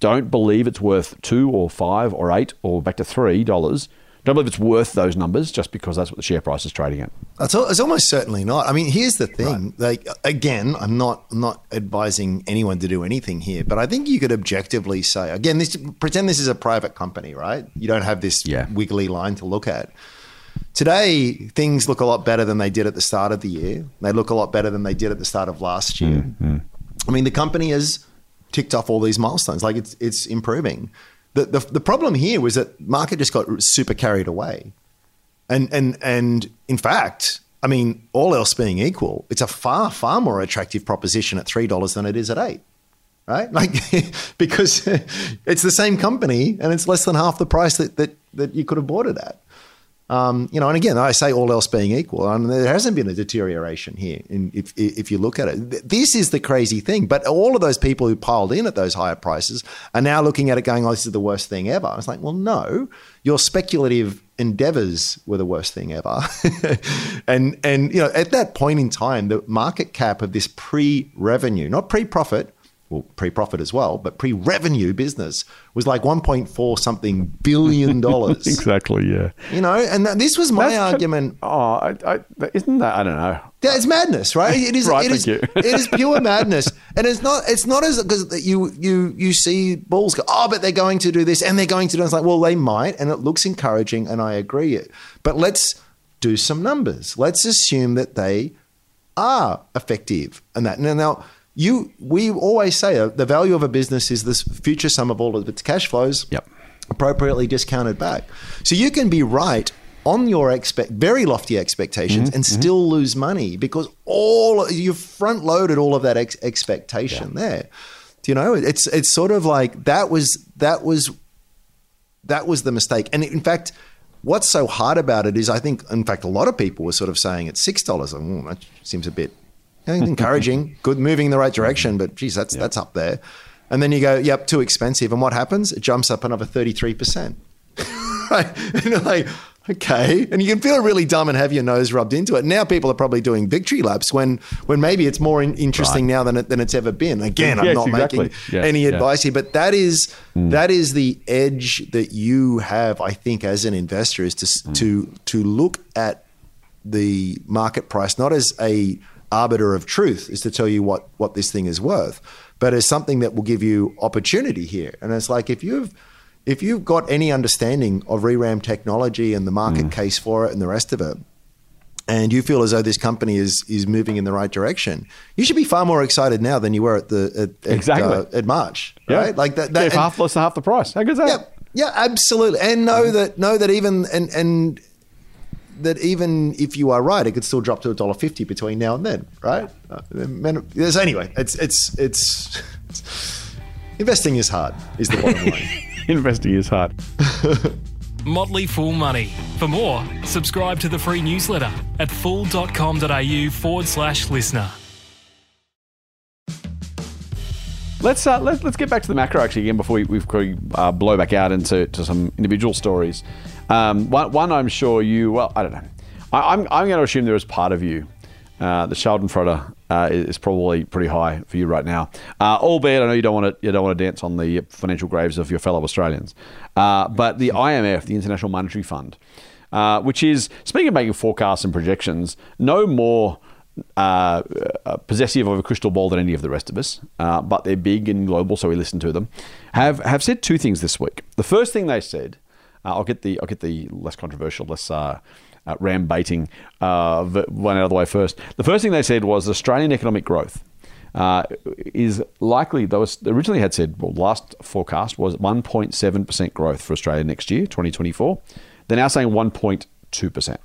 Speaker 5: Don't believe it's worth two or five or eight or back to three dollars. I don't believe it's worth those numbers just because that's what the share price is trading at.
Speaker 6: It's, it's almost certainly not. I mean, here's the thing. Like again, I'm not I'm not advising anyone to do anything here, but I think you could objectively say again, this pretend this is a private company, right? You don't have this
Speaker 5: Yeah.
Speaker 6: wiggly line to look at. Today, things look a lot better than they did at the start of the year. They look a lot better than they did at the start of last year. Mm, mm. I mean, the company has ticked off all these milestones. Like it's it's improving. The, the the problem here was that market just got super carried away, and and and in fact, I mean, all else being equal, it's a far far more attractive proposition at three dollars than it is at eight. Right, like because it's the same company and it's less than half the price that that, that you could have bought it at. Um, you know, and again, I say all else being equal, I mean, there hasn't been a deterioration here. In, if if you look at it, this is the crazy thing. But all of those people who piled in at those higher prices are now looking at it, going, "Oh, this is the worst thing ever." I was like, "Well, no, your speculative endeavors were the worst thing ever." and and you know, at that point in time, the market cap of this pre-revenue, not pre-profit, well, pre-profit as well, but pre-revenue business was like 1.4 something billion dollars.
Speaker 5: Exactly. Yeah.
Speaker 6: You know, and that, this was my
Speaker 5: That's-
Speaker 6: argument.
Speaker 5: Oh, I, I, isn't that? I don't know.
Speaker 6: Yeah, it's madness, right? It is.
Speaker 5: Right,
Speaker 6: it is. it is pure madness, and it's not. It's not as because you you you see balls go. Oh, but they're going to do this, and they're going to do. It's like, well, they might, and it looks encouraging, and I agree. It, but let's do some numbers. Let's assume that they are effective, and that now. now you, we always say uh, the value of a business is this future sum of all of its cash flows.
Speaker 5: Yep.
Speaker 6: appropriately discounted back. So you can be right on your expect very lofty expectations and still lose money because all you've front loaded all of that ex- expectation there. Do you know? It's it's sort of like that was that was that was the mistake. And in fact, what's so hard about it is I think in fact a lot of people were sort of saying at six dollars, oh, that seems a bit encouraging, good, moving in the right direction, but geez, that's that's up there. And then you go, yep, too expensive. And what happens? It jumps up another thirty three percent. Right? And you're like, okay, and you can feel really dumb and have your nose rubbed into it. Now people are probably doing victory laps when when maybe it's more in, interesting now than it, than it's ever been. Again, I'm
Speaker 5: Yes,
Speaker 6: not
Speaker 5: exactly.
Speaker 6: making
Speaker 5: Yeah,
Speaker 6: any
Speaker 5: yeah.
Speaker 6: advice here, but that is mm. that is the edge that you have, I think, as an investor, is to s mm. to to look at the market price not as a arbiter of truth, is to tell you what what this thing is worth, but as something that will give you opportunity here. And it's like if you've if you've got any understanding of ReRAM technology and the market case for it and the rest of it, and you feel as though this company is is moving in the right direction, you should be far more excited now than you were at the at, at,
Speaker 5: Exactly.
Speaker 6: uh, at March, right? Like that. that
Speaker 5: yeah, half less than half the price. How good's that?
Speaker 6: yeah, yeah, absolutely. And know that know that even and and that even if you are right, it could still drop to a dollar fifty between now and then, right? Uh, men- anyway, it's it's it's, investing is hard. Is the bottom line.
Speaker 5: Investing is hard.
Speaker 4: Motley Fool Money. For more, subscribe to the free newsletter at fool.com.au forward slash listener.
Speaker 5: Let's uh, let, let's get back to the macro actually again before we we uh, blow back out into to some individual stories. Um, one, one I'm sure you well I don't know. I, I'm I'm going to assume there is part of you. Uh, the Schadenfreude uh, is is probably pretty high for you right now. Uh, albeit I know you don't want to you don't want to dance on the financial graves of your fellow Australians. Uh, but the IMF, the International Monetary Fund, uh, which is speaking of making forecasts and projections, no more uh, uh, possessive of a crystal ball than any of the rest of us, uh, but they're big and global, so we listen to them. Have have said two things this week. The first thing they said, uh, I'll get the I'll get the less controversial, less uh, uh, ram baiting uh, one out of the way first. The first thing they said was Australian economic growth. Uh, is likely, though originally had said, well, last forecast was 1.7% growth for Australia next year, 2024. They're now saying 1.2%.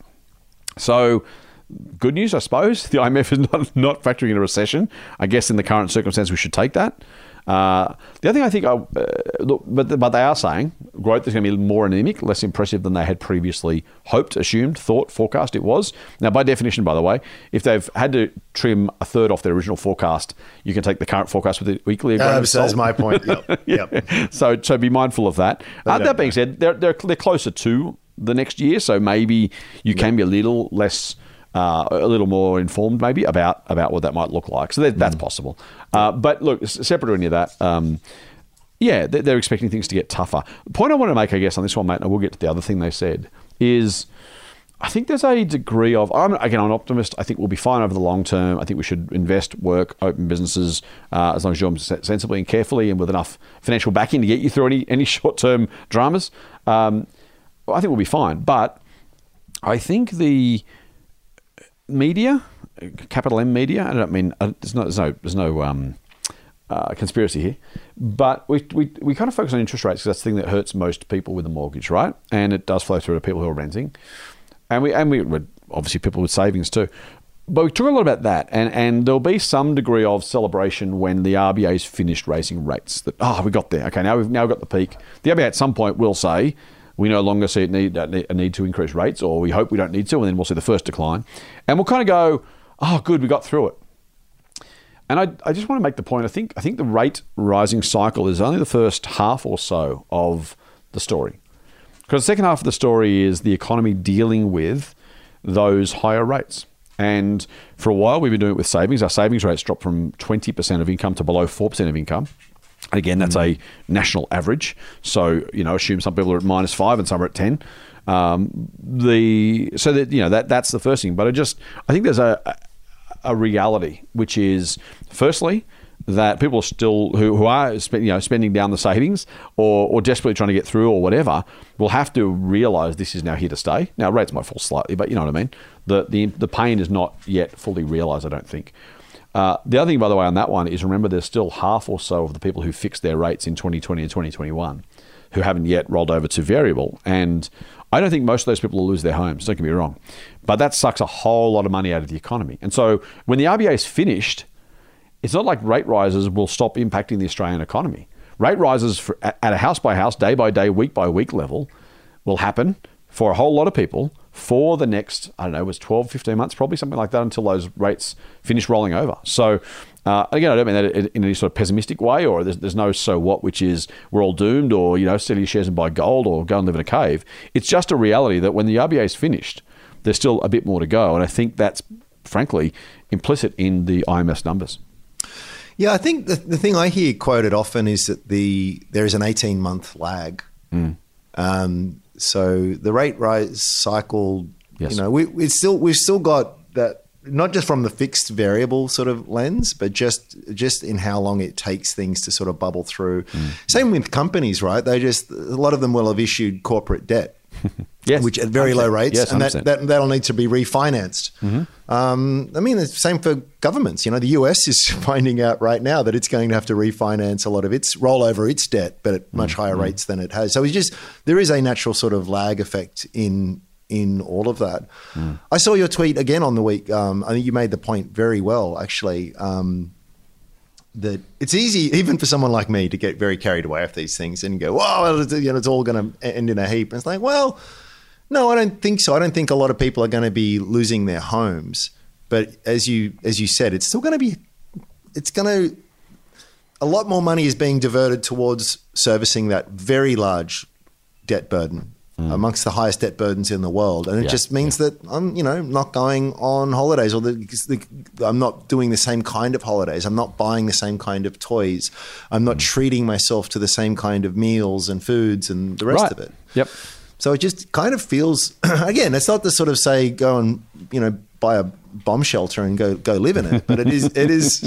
Speaker 5: So, good news, I suppose. The IMF is not, not factoring in a recession. I guess in the current circumstance, we should take that. Uh, the other thing I think, I, uh, look, but, but they are saying growth is going to be more anemic, less impressive than they had previously hoped, assumed, thought, forecast it was. Now, by definition, by the way, if they've had to trim a third off their original forecast, you can take the current forecast with it weekly.
Speaker 6: Uh, that's
Speaker 5: salt.
Speaker 6: my point. Yep. yep.
Speaker 5: so so be mindful of that. Uh, that being said, they're, they're they're closer to the next year, so maybe you can be a little less. Uh, a little more informed, maybe about about what that might look like. So that, that's possible. Uh, but look, separate to any of that, um, yeah, they're, they're expecting things to get tougher. The point I want to make, I guess, on this one, mate, and we'll get to the other thing they said, is I think there's a degree of I'm again I'm an optimist. I think we'll be fine over the long term. I think we should invest, work, open businesses uh, as long as you're sen- sensibly and carefully and with enough financial backing to get you through any any short term dramas. Um, I think we'll be fine. But I think the media, capital M media. I don't mean uh, there's no there's no there's no um, uh, conspiracy here, but we, we we kind of focus on interest rates because that's the thing that hurts most people with a mortgage, right? And it does flow through to people who are renting, and we and we obviously people with savings too. But we talk a lot about that, and, and there'll be some degree of celebration when the RBA's finished raising rates. That oh, we got there. Okay, now we've now got the peak. The RBA at some point will say we no longer see need a need to increase rates, or we hope we don't need to, and then we'll see the first decline, and we'll kind of go, oh, good, we got through it. And I, I just want to make the point. I think I think the rate rising cycle is only the first half or so of the story, because the second half of the story is the economy dealing with those higher rates. And for a while, we've been doing it with savings. Our savings rates dropped from 20% of income to below 4% of income. And again, that's mm. a national average. So, you know, assume some people are at minus five and some are at 10. Um, the so that you know that that's the first thing. But I just I think there's a a reality which is firstly that people are still who, who are you know spending down the savings or, or desperately trying to get through or whatever will have to realize this is now here to stay. Now rates might fall slightly, but you know what I mean. The the the pain is not yet fully realized. I don't think. Uh, the other thing, by the way, on that one is remember there's still half or so of the people who fixed their rates in 2020 and 2021 who haven't yet rolled over to variable. And I don't think most of those people will lose their homes, don't get me wrong. But that sucks a whole lot of money out of the economy. And so when the RBA is finished, it's not like rate rises will stop impacting the Australian economy. Rate rises for, at a house by house, day by day, week by week level will happen for a whole lot of people for the next, I don't know, it was 12, 15 months, probably something like that, until those rates finish rolling over. So, uh, again, I don't mean that in any sort of pessimistic way, or there's, there's no so what, which is we're all doomed, or you know, sell your shares and buy gold, or go and live in a cave. It's just a reality that when the RBA is finished, there's still a bit more to go, and I think that's frankly implicit in the IMF numbers.
Speaker 6: Yeah, I think the, the thing I hear quoted often is that the there is an 18 month lag.
Speaker 5: Mm.
Speaker 6: Um, so the rate rise cycle,
Speaker 5: Yes.
Speaker 6: you know, we it's still we've still got that not just from the fixed variable sort of lens, but just just in how long it takes things to sort of bubble through.
Speaker 5: Mm.
Speaker 6: Same with companies, right? They just a lot of them will have issued corporate debt.
Speaker 5: Yes.
Speaker 6: which at very low rates,
Speaker 5: Yes,
Speaker 6: and that, that that'll need to be refinanced.
Speaker 5: Mm-hmm.
Speaker 6: Um, I mean, the same for governments. You know, the US is finding out right now that it's going to have to refinance a lot of its roll over its debt, but at much higher
Speaker 5: Mm-hmm.
Speaker 6: rates than it has. So it's just there is a natural sort of lag effect in in all of that.
Speaker 5: Mm.
Speaker 6: I saw your tweet again on the week. Um, I think you made the point very well, actually. Um, that it's easy, even for someone like me, to get very carried away with these things and go, "Wow, it's, you know, it's all going to end in a heap." And it's like, well, no, I don't think so. I don't think a lot of people are going to be losing their homes. But as you as you said, it's still going to be. It's going to. A lot more money is being diverted towards servicing that very large debt burden amongst the highest debt burdens in the world, and it
Speaker 5: Yeah,
Speaker 6: just means that I'm, you know, not going on holidays, or the, the, I'm not doing the same kind of holidays. I'm not buying the same kind of toys. I'm not treating myself to the same kind of meals and foods and the rest
Speaker 5: Right.
Speaker 6: of it.
Speaker 5: Yep.
Speaker 6: So it just kind of feels again, it's not to sort of say go and you know buy a bomb shelter and go go live in it, but it is it is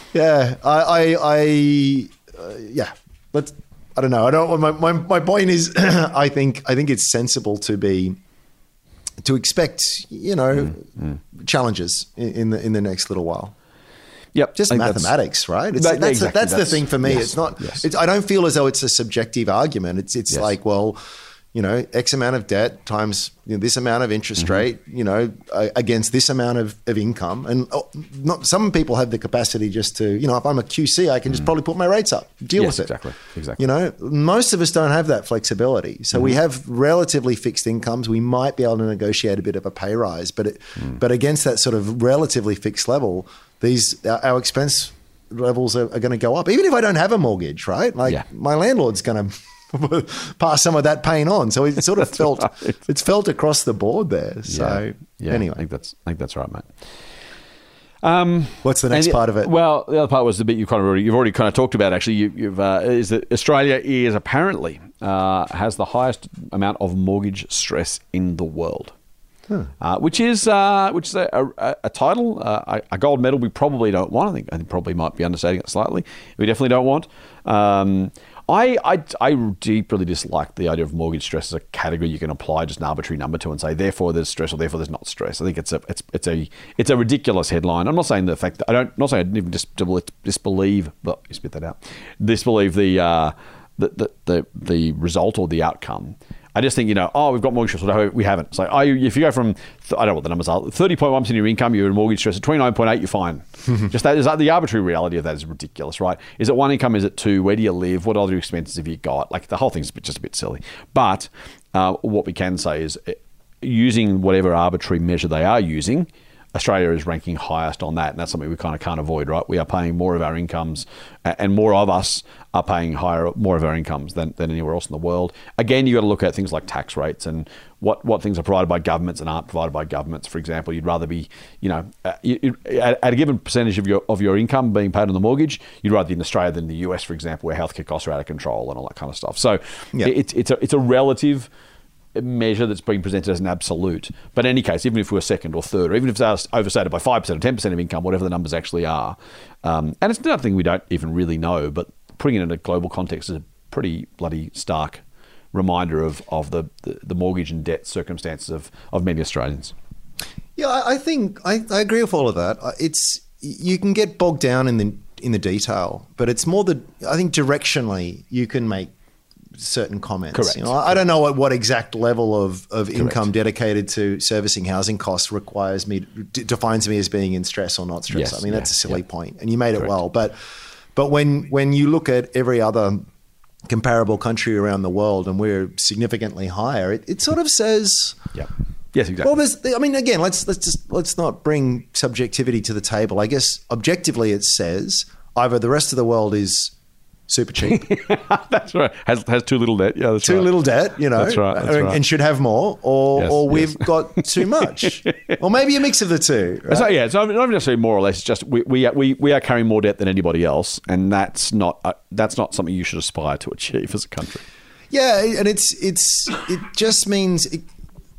Speaker 6: yeah. I I, I uh, yeah. Let's I don't know. I don't. My my, my point is, I think I think it's sensible to be to expect you know mm, mm. challenges in, in the in the next little while.
Speaker 5: Yep.
Speaker 6: Just
Speaker 5: think that's-
Speaker 6: mathematics, right? It's,
Speaker 5: That-
Speaker 6: that's
Speaker 5: exactly,
Speaker 6: that's, the thing for me.
Speaker 5: yes,
Speaker 6: it's not.
Speaker 5: yes.
Speaker 6: It's, I don't feel as though it's a subjective argument. It's it's
Speaker 5: Yes.
Speaker 6: like well, you know, X amount of debt times you know, this amount of interest
Speaker 5: Mm-hmm.
Speaker 6: rate, you know, against this amount of, of income, and oh, not some people have the capacity just to, you know, if I'm a QC, I can just probably put my rates up, deal.
Speaker 5: Yes,
Speaker 6: with it.
Speaker 5: exactly, exactly.
Speaker 6: You know, most of us don't have that flexibility. So
Speaker 5: Mm-hmm.
Speaker 6: we have relatively fixed incomes. We might be able to negotiate a bit of a pay rise, but it,
Speaker 5: Mm.
Speaker 6: but against that sort of relatively fixed level, these our, our expense levels are, are going to go up. Even if I don't have a mortgage, right? Like
Speaker 5: Yeah.
Speaker 6: my landlord's going to pass some of that pain on. So it sort of felt
Speaker 5: right.
Speaker 6: it's felt across the board there. So
Speaker 5: yeah, I
Speaker 6: anyway,
Speaker 5: think that's I think that's right, mate. Um,
Speaker 6: what's the next
Speaker 5: and-
Speaker 6: part of it?
Speaker 5: Well, the other part was the bit you kind of already, you've already kind of talked about. Actually, you, you've uh, is that Australia is apparently uh, has the highest amount of mortgage stress in the world. Uh, which is uh, which is a, a, a title, uh, a, a gold medal we probably don't want. I think I think probably might be understating it slightly. We definitely don't want. Um, I, I I deeply dislike the idea of mortgage stress as a category you can apply just an arbitrary number to and say therefore there's stress or therefore there's not stress. I think it's a it's it's a it's a ridiculous headline. I'm not saying the fact that I don't not saying I didn't even dis- disbelieve, but you spit that out. Disbelieve the uh, the, the the the result or the outcome. I just think, you know, oh, we've got mortgage stress. No, we haven't. So like, you, if you go from, th- I don't know what the numbers are, 30.1% of your income, you're in mortgage stress. At 29.8, you're fine. just that is that the arbitrary reality of that is ridiculous, right? Is it one income? Is it two? Where do you live? What other expenses have you got? Like the whole thing's just a bit silly. But uh, what we can say is uh, using whatever arbitrary measure they are using, Australia is ranking highest on that, and that's something we kind of can't avoid, right? We are paying more of our incomes, and more of us are paying higher, more of our incomes than, than anywhere else in the world. Again, you've got to look at things like tax rates and what, what things are provided by governments and aren't provided by governments. For example, you'd rather be, you know, uh, at, at a given percentage of your of your income being paid on the mortgage, you'd rather be in Australia than the US, for example, where healthcare costs are out of control and all that kind of stuff. So
Speaker 6: Yeah.
Speaker 5: it, it's it's a it's a relative measure that's being presented as an absolute. But in any case, even if we're second or third, or even if it's overstated by 5% or 10% of income, whatever the numbers actually are, um, and it's nothing we don't even really know, but putting it in a global context is a pretty bloody stark reminder of, of the, the, mortgage and debt circumstances of, of many Australians.
Speaker 6: Yeah, I think I, I agree with all of that. It's you can get bogged down in the in the detail, but it's more the I think directionally you can make certain comments.
Speaker 5: Correct.
Speaker 6: You know, I I don't know at what exact level of, of income dedicated to servicing housing costs requires me d- defines me as being in stress or not stress.
Speaker 5: Yes,
Speaker 6: I mean that's a silly
Speaker 5: yeah.
Speaker 6: point, and you made it well. But but when when you look at every other comparable country around the world and we're significantly higher, it, it sort of says.
Speaker 5: Yeah. Yes, exactly.
Speaker 6: Well, there's, I mean, again, let's let's just let's not bring subjectivity to the table. I guess objectively, it says either the rest of the world is super cheap,
Speaker 5: that's right. Has has too little debt. Yeah, that's
Speaker 6: too
Speaker 5: right.
Speaker 6: little debt, you know,
Speaker 5: That's right, that's
Speaker 6: and,
Speaker 5: right.
Speaker 6: and should have more, or
Speaker 5: Yes,
Speaker 6: or we've got too much, or maybe a mix of the two. right?
Speaker 5: So yeah, it's not necessarily more or less. It's just we, we we we are carrying more debt than anybody else, and that's not uh, that's not something you should aspire to achieve as a country.
Speaker 6: Yeah, and it's it's it just means it,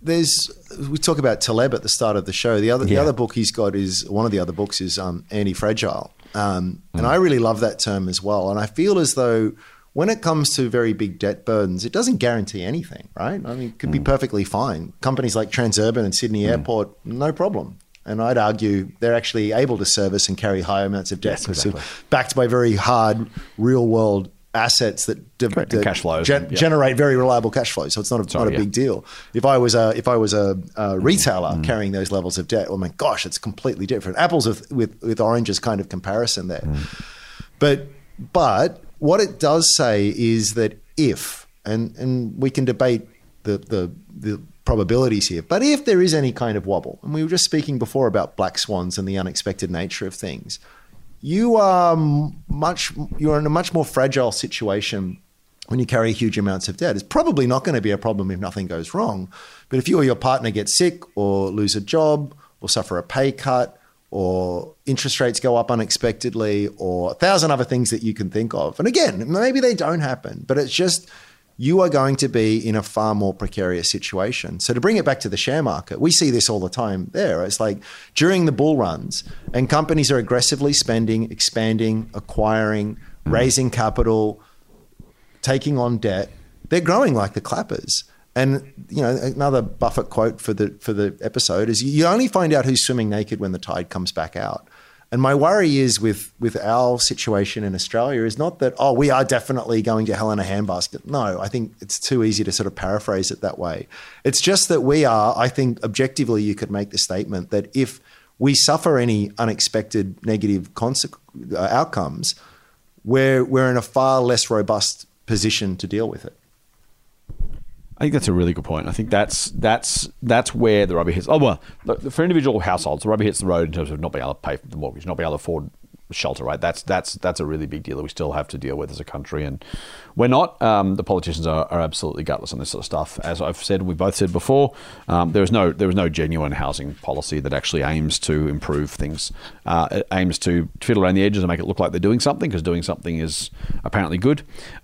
Speaker 6: there's we talk about Taleb at the start of the show. The other the other book he's got is one of the other books is um, anti fragile, um, and hmm. I really love that term as well. And I feel as though when it comes to very big debt burdens, it doesn't guarantee anything, right? I mean, it could be hmm. perfectly fine. Companies like Transurban and Sydney hmm. Airport, no problem. And I'd argue they're actually able to service and carry high amounts of debt
Speaker 5: Yes, exactly.
Speaker 6: backed by very hard real world assets that, de-
Speaker 5: Correct, and
Speaker 6: that
Speaker 5: cash flows
Speaker 6: gen-
Speaker 5: yeah.
Speaker 6: generate very reliable cash flow. So it's not a,
Speaker 5: Sorry,
Speaker 6: not a
Speaker 5: yeah.
Speaker 6: big deal. If I was a if I was a, a retailer
Speaker 5: Mm.
Speaker 6: carrying those levels of debt, oh my gosh, it's completely different. Apples with with, with oranges kind of comparison there.
Speaker 5: Mm.
Speaker 6: But but what it does say is that if and and we can debate the the the probabilities here, but if there is any kind of wobble, and we were just speaking before about black swans and the unexpected nature of things, you are much you're in a much more fragile situation when you carry huge amounts of debt. It's probably not going to be a problem if nothing goes wrong, but if you or your partner get sick or lose a job or suffer a pay cut or interest rates go up unexpectedly or a thousand other things that you can think of. And again, maybe they don't happen, but it's just you are going to be in a far more precarious situation. So to bring it back to the share market, we see this all the time there. It's like during the bull runs and companies are aggressively spending, expanding, acquiring, mm. raising capital, taking on debt, they're growing like the clappers. And you know, another Buffett quote for the for the episode is you only find out who's swimming naked when the tide comes back out. And my worry is with with our situation in Australia is not that oh we are definitely going to hell in a handbasket. No, I think it's too easy to sort of paraphrase it that way. It's just that we are. I think objectively you could make the statement that if we suffer any unexpected negative uh, outcomes, we're we're in a far less robust position to deal with it.
Speaker 5: I think that's a really good point. I think that's that's that's where the rubber hits. Oh well, for individual households, the rubber hits the road in terms of not being able to pay for the mortgage, not being able to afford shelter. Right, that's that's that's a really big deal that we still have to deal with as a country, and we're not. Um, the politicians are, are absolutely gutless on this sort of stuff. As I've said, we both said before, um, there is no there is no genuine housing policy that actually aims to improve things. Uh, it aims to fiddle around the edges and make it look like they're doing something because doing something is apparently good,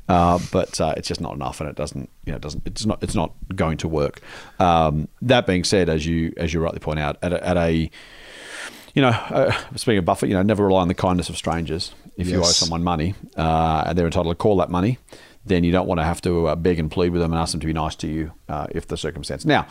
Speaker 5: uh, but uh, it's just not enough, and it doesn't. You know, it doesn't. It's not. It's not going to work. Um, that being said, as you as you rightly point out, at a, at a you know, uh, speaking of Buffett, you know, never rely on the kindness of strangers. If you owe someone money uh, and they're entitled to call that money, then you don't want to have to uh, beg and plead with them and ask them to be nice to you uh, if the circumstance. Now,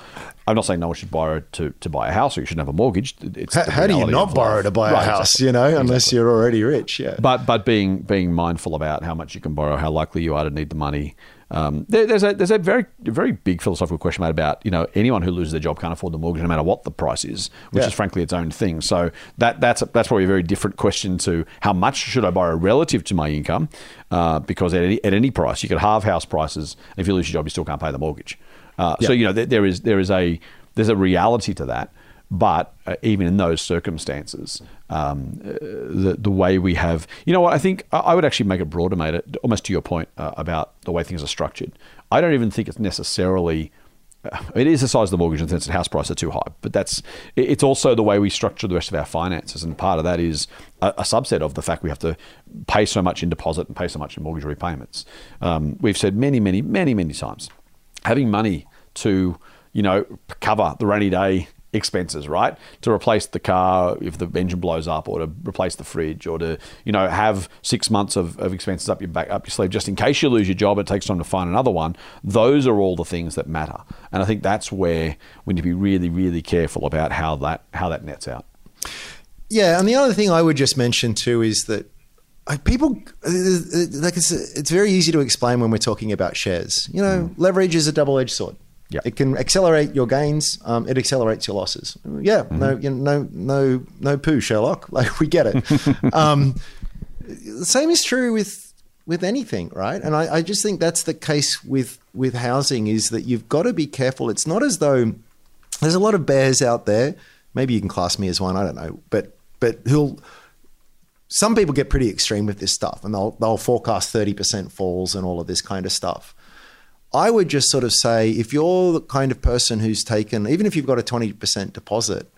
Speaker 5: I'm not saying no one should borrow to, to buy a house or you shouldn't have a mortgage. It's
Speaker 6: How, how do you not borrow to buy a
Speaker 5: Right,
Speaker 6: house?
Speaker 5: exactly.
Speaker 6: You know, unless
Speaker 5: Exactly.
Speaker 6: you're already rich. Yeah.
Speaker 5: But but being being mindful about how much you can borrow, how likely you are to need the money. Um, there, there's a there's a very very big philosophical question about you know anyone who loses their job can't afford the mortgage no matter what the price is, which
Speaker 6: Yeah.
Speaker 5: is frankly its own thing. So that that's that's probably a very different question to how much should I borrow relative to my income, uh, because at any, at any price you could halve house prices. If you lose your job, you still can't pay the mortgage. Uh, So you know there, there is there is a there's a reality to that. But uh, even in those circumstances, um, uh, the the way we have, you know what, I think I would actually make it broader, mate. Almost to your point uh, about the way things are structured. I don't even think it's necessarily. uh, It is the size of the mortgage in the sense that house prices are too high, but that's it's also the way we structure the rest of our finances, and part of that is a, a subset of the fact we have to pay so much in deposit and pay so much in mortgage repayments. Um, we've said many, many, many, many times, having money to you know cover the rainy day expenses, right? To replace the car if the engine blows up, or to replace the fridge, or to you know have six months of, of expenses up your back up your sleeve just in case you lose your job. It takes time to find another one. Those are all the things that matter, and I think that's where we need to be really, really careful about how that how that nets out.
Speaker 6: Yeah, and the other thing I would just mention too is that uh, people uh, uh like it's it's very easy to explain when we're talking about shares. You know, mm. leverage is a double edged sword.
Speaker 5: Yeah.
Speaker 6: it can accelerate your gains. Um, it accelerates your losses. Yeah, no, you know, no, no, no poo, Sherlock. Like we get it. um, the same is true with with anything, right? And I, I just think that's the case with with housing is that you've got to be careful. It's not as though there's a lot of bears out there. Maybe you can class me as one. I don't know, but but who'll some people get pretty extreme with this stuff and they'll they'll forecast 30% falls and all of this kind of stuff. I would just sort of say if you're the kind of person who's taken even if you've got a 20% deposit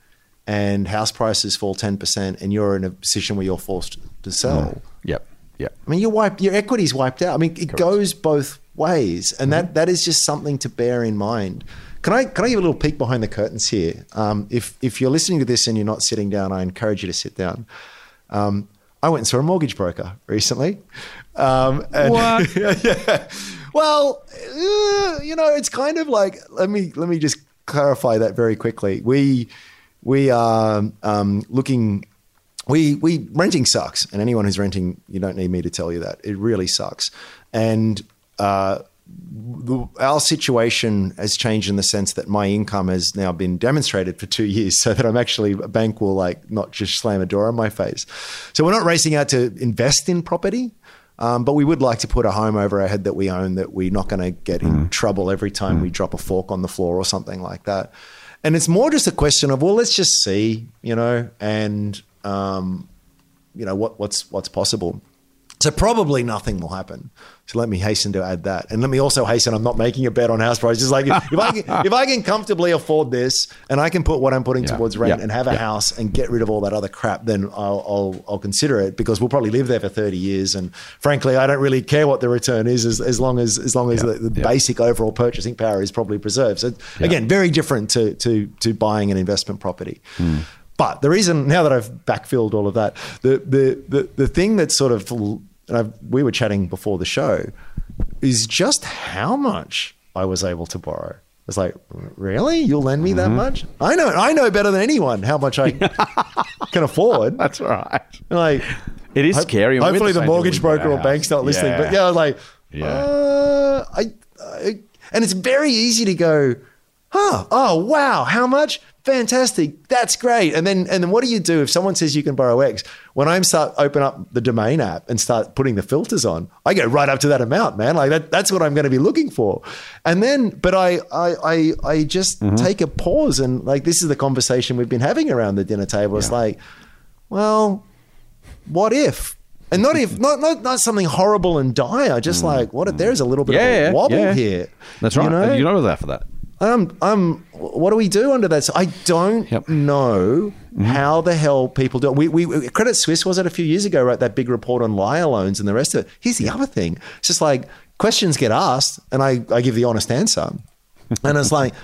Speaker 6: and house prices fall 10% and you're in a position where you're forced to sell.
Speaker 5: Yep. Yep.
Speaker 6: I mean, your wipe, your equity's wiped out. I mean, it goes both ways, and that, that is just something to bear in mind. Can I can I give a little peek behind the curtains here? Um, if if you're listening to this and you're not sitting down, I encourage you to sit down. Um, I went and saw a mortgage broker recently. Um, and-
Speaker 5: What?
Speaker 6: yeah. Well, uh, you know, it's kind of like let me let me just clarify that very quickly. We we are um, looking. We we renting sucks, and anyone who's renting, you don't need me to tell you that it really sucks. And uh, the, our situation has changed in the sense that my income has now been demonstrated for two years, so that I'm actually a bank will like not just slam a door on my face. So we're not racing out to invest in property. Um, but we would like to put a home over our head that we own that we're not going to get in trouble every time we drop a fork on the floor or something like that. And it's more just a question of well, let's just see, you know, and um, you know what, what's what's possible. So probably nothing will happen. So let me hasten to add that, and let me also hasten. I'm not making a bet on house prices. Like if, if I can, if I can comfortably afford this, and I can put what I'm putting
Speaker 5: Yeah.
Speaker 6: towards rent
Speaker 5: Yeah.
Speaker 6: and have a
Speaker 5: Yeah.
Speaker 6: house and get rid of all that other crap, then I'll, I'll I'll consider it because we'll probably live there for 30 years. And frankly, I don't really care what the return is as, as long as as long as the, the basic overall purchasing power is probably preserved. So again, very different to to to buying an investment property.
Speaker 5: Hmm.
Speaker 6: But the reason now that I've backfilled all of that, the the the, the thing that sort of and I've, we were chatting before the show is just how much I was able to borrow. It's like, really? You'll lend me
Speaker 5: Mm-hmm.
Speaker 6: that much? I know, I know better than anyone how much I can afford.
Speaker 5: That's right.
Speaker 6: Like,
Speaker 5: It is
Speaker 6: Ho-
Speaker 5: scary. I mean, we had
Speaker 6: Hopefully,
Speaker 5: the
Speaker 6: the mortgage
Speaker 5: thing when we bought
Speaker 6: broker or
Speaker 5: bank's
Speaker 6: not listening.
Speaker 5: Yeah.
Speaker 6: But yeah, I was like,
Speaker 5: Yeah.
Speaker 6: uh, I, I, and it's very easy to go, huh? Oh wow, how much? Fantastic, that's great. And then, and then, what do you do if someone says you can borrow X? When I start open up the domain app and start putting the filters on, I go right up to that amount, man. Like that, that's what I'm going to be looking for. And then, but I, I, I, I just
Speaker 5: Mm-hmm.
Speaker 6: take a pause and like this is the conversation we've been having around the dinner table. It's
Speaker 5: Yeah.
Speaker 6: like, well, what if? And not if not not not something horrible and dire. Just like what if there's a little bit
Speaker 5: Mm. Yeah,
Speaker 6: of wobble
Speaker 5: yeah.
Speaker 6: here.
Speaker 5: That's right.
Speaker 6: You know?
Speaker 5: You know that for that.
Speaker 6: Um, um, what do we do under that? So I don't
Speaker 5: Yep.
Speaker 6: know
Speaker 5: Mm-hmm.
Speaker 6: how the hell people do it. We, we Credit Suisse was it a few years ago, wrote that big report on liar loans and the rest of it. Here's the other thing: it's just like questions get asked, and I I give the honest answer, and it's like,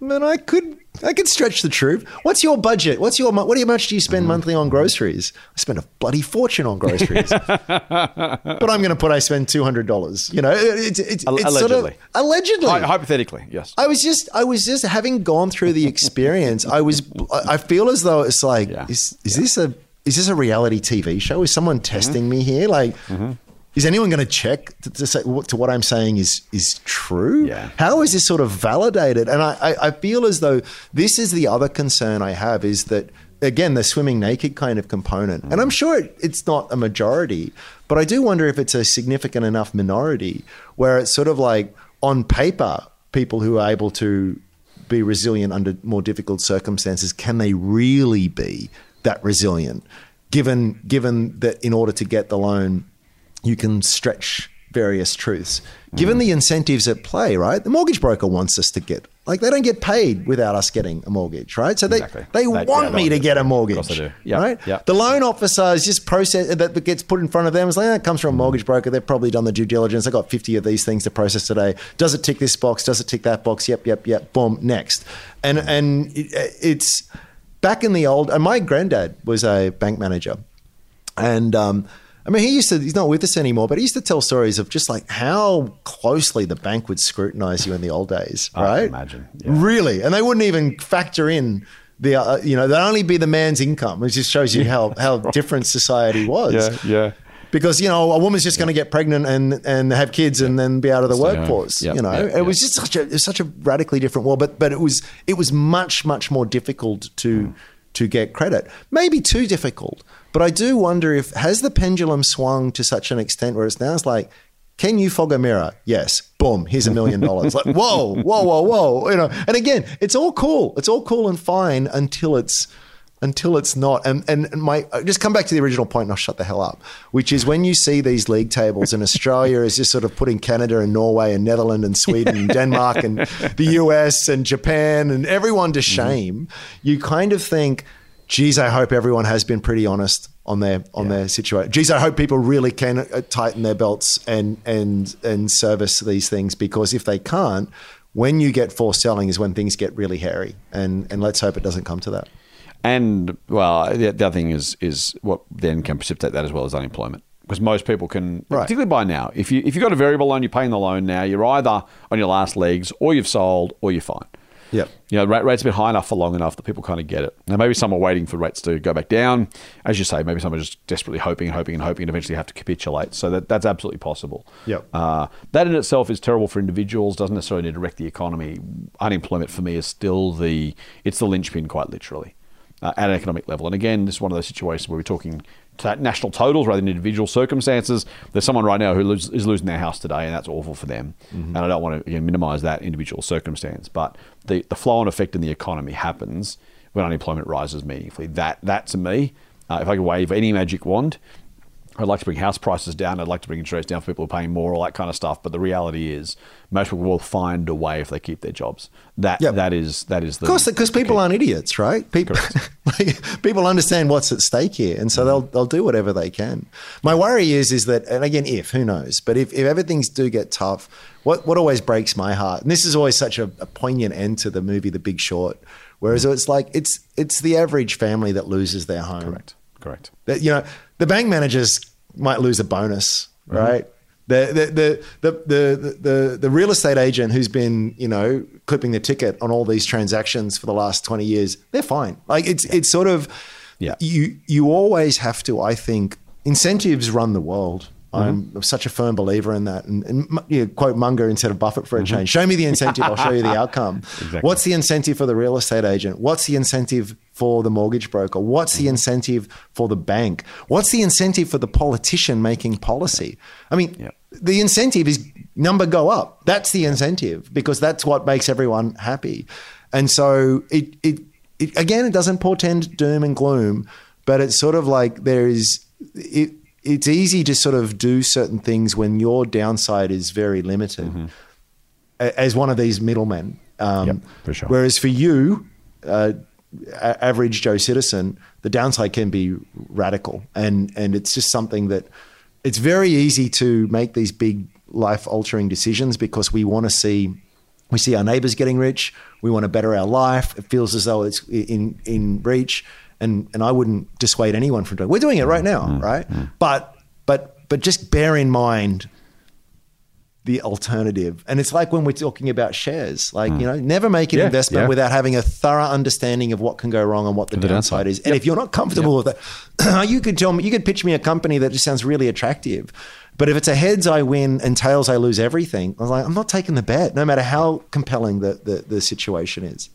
Speaker 6: man, I could. I could stretch the truth. What's your budget? What's your what? How much do you spend monthly on groceries? I spend a bloody fortune on groceries, but I'm going to put I spend two hundred dollars. You know, it's it's,
Speaker 5: Al-
Speaker 6: it's sort of
Speaker 5: allegedly.
Speaker 6: allegedly.
Speaker 5: Hy- hypothetically, yes.
Speaker 6: I was just, I was just having gone through the experience. I was, I feel as though it's like,
Speaker 5: Yeah.
Speaker 6: is is this a is this a reality TV show? Is someone testing me here? Like,
Speaker 5: Mm-hmm.
Speaker 6: Is anyone going to check to, to say what, to what I'm saying is is true?
Speaker 5: Yeah.
Speaker 6: How is this sort of validated? And I, I, I feel as though this is the other concern I have is that again the swimming naked kind of component. And I'm sure it, it's not a majority, but I do wonder if it's a significant enough minority where it's sort of like on paper people who are able to be resilient under more difficult circumstances can they really be that resilient given given that in order to get the loan you can stretch various truths. Given
Speaker 5: Mm.
Speaker 6: the incentives at play, right? The mortgage broker wants us to get like they don't get paid without us getting a mortgage, right? So they
Speaker 5: Exactly.
Speaker 6: they
Speaker 5: They-
Speaker 6: want me to get a mortgage,
Speaker 5: Of course they do. Yeah,
Speaker 6: right?
Speaker 5: yeah.
Speaker 6: The loan officer is just process that that gets put in front of them. It's like, "Ah, it comes from a mortgage broker. They've probably done the due diligence. I got fifty of these things to process today. Does it tick this box? Does it tick that box? Yep, yep, yep. Boom. Next, and and it, it's back in the old. And my granddad was a bank manager. And um, I mean, he used to, he's not with us anymore, but he used to tell stories of just like how closely the bank would scrutinize you in the old days,
Speaker 5: I can
Speaker 6: right?
Speaker 5: imagine, yeah.
Speaker 6: Really. And they wouldn't even factor in the, uh, you know, they'd only be the man's income. It just shows you how, how different society was.
Speaker 5: yeah.
Speaker 6: Yeah Because, you know, a woman's just going to get pregnant and, and have kids and then be out of the
Speaker 5: Stay
Speaker 6: workforce.
Speaker 5: Yep,
Speaker 6: You know,
Speaker 5: yep,
Speaker 6: it was just such a, it was such a radically different world, but, but it was, it was much, much more difficult to, to get credit. Maybe too difficult, but I do wonder if has the pendulum swung to such an extent where it's now it's like, can you fog a mirror? Yes. Boom. Here's a million dollars. Like, whoa, whoa, whoa, whoa. You know, and again, it's all cool. It's all cool and fine until it's until it's not. And and my just come back to the original point and I'll shut the hell up. Which is when you see these league tables and Australia is just sort of putting Canada and Norway and Netherlands and Sweden and Denmark and the US and Japan and everyone to mm-hmm. shame, you kind of think, geez, I hope everyone has been pretty honest on their on their situation. Geez, I hope people really can uh, tighten their belts and and and service these things because if they can't, when you get forced selling is when things get really hairy. And and let's hope it doesn't come to that.
Speaker 5: And well, the, the other thing is is what then can precipitate that as well as unemployment. Because most people can,
Speaker 6: Right.
Speaker 5: particularly by now, if you if you've got a variable loan, you're paying the loan now. You're either on your last legs, or you've sold, or you're fine.
Speaker 6: Yep.
Speaker 5: You know, rate, rates have been high enough for long enough that people kind of get it. Now, maybe some are waiting for rates to go back down. As you say, maybe some are just desperately hoping and hoping and hoping and eventually have to capitulate. So that, that's absolutely possible.
Speaker 6: Yep.
Speaker 5: Uh, that in itself is terrible for individuals, doesn't necessarily need to wreck the economy. Unemployment for me is still the, it's the linchpin quite literally uh, at an economic level. And again, this is one of those situations where we're talking to national totals rather than individual circumstances. There's someone right now who lose, is losing their house today, and that's awful for them. And I don't want to you know, minimise that individual circumstance, but the, the flow on effect in the economy happens when unemployment rises meaningfully. That that to me, uh, if I could wave any magic wand, I'd like to bring house prices down. I'd like to bring interest down for people who are paying more, all that kind of stuff. But the reality is, most people will find a way if they keep their jobs. That
Speaker 6: Yep.
Speaker 5: that is that is the
Speaker 6: Of course, because people aren't idiots, right? People, like, people understand what's at stake here, and so they'll they'll do whatever they can. My worry is is that, and again, if who knows, but if, if everything's do get tough, what what always breaks my heart, and this is always such a, a poignant end to the movie The Big Short, whereas it's like it's it's the average family that loses their home.
Speaker 5: correct, correct.
Speaker 6: That you know, the bank managers might lose a bonus, mm-hmm. right? The, the, the, the, the, the, the real estate agent who's been, you know, clipping the ticket on all these transactions for the last 20 years, they're fine. Like it's, it's sort of,
Speaker 5: Yeah.
Speaker 6: you, you always have to, I think, incentives run the world. Mm-hmm. I'm such a firm believer in that. And, and you know, quote Munger instead of Buffett for a mm-hmm. change. Show me the incentive, I'll show you the outcome. What's the incentive for the real estate agent? What's the incentive for the mortgage broker? What's the mm-hmm. incentive for the bank? What's the incentive for the politician making policy? I mean, the incentive is number go up. That's the incentive because that's what makes everyone happy. And so it, it, it again, it doesn't portend doom and gloom, but it's sort of like there is it. It's easy to sort of do certain things when your downside is very limited, a- as one of these middlemen. Um,
Speaker 5: Yep, for sure.
Speaker 6: Whereas for you, uh, average Joe citizen, the downside can be radical, and and it's just something that it's very easy to make these big life altering decisions because we want to see we see our neighbors getting rich, we want to better our life. It feels as though it's in in reach, and and I wouldn't dissuade anyone from doing. We're doing it right now, mm, right? Mm, mm. But but but just bear in mind the alternative. And it's like when we're talking about shares, like, you know, never make an
Speaker 5: Yeah,
Speaker 6: investment
Speaker 5: yeah.
Speaker 6: without having a thorough understanding of what can go wrong and what the,
Speaker 5: The
Speaker 6: downside,
Speaker 5: downside.
Speaker 6: is. And if you're not comfortable with that, you could tell me, you could pitch me a company that just sounds really attractive. But if it's a heads I win and tails I lose everything, I was like, I'm not taking the bet, no matter how compelling the, the, the situation is.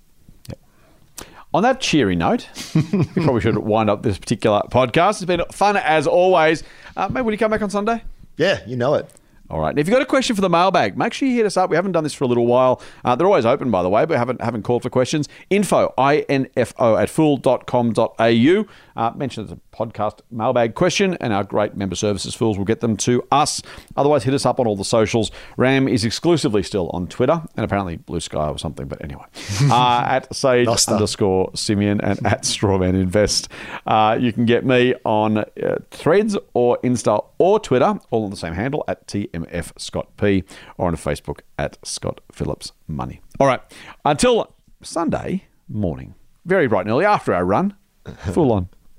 Speaker 5: On that cheery note, we probably should wind up this particular podcast. It's been fun as always. Uh, maybe will you come back on Sunday?
Speaker 6: Yeah, you know it.
Speaker 5: All right. And if you've got a question for the mailbag, make sure you hit us up. We haven't done this for a little while. Uh, they're always open, by the way, but haven't haven't called for questions. Info, I-N-F-O, at fool.com.au. Uh, mention it's a podcast mailbag question, and our great member services fools will get them to us. Otherwise, hit us up on all the socials. Ram is exclusively still on Twitter, and apparently Blue Sky or something, but anyway. Uh, at Sage underscore Simeon and at Strawman Invest. Uh, you can get me on uh, Threads or Insta or Twitter, all on the same handle at TMF Scott P, or on Facebook at Scott Phillips Money. All right, until Sunday morning, very bright and early after our run, full on.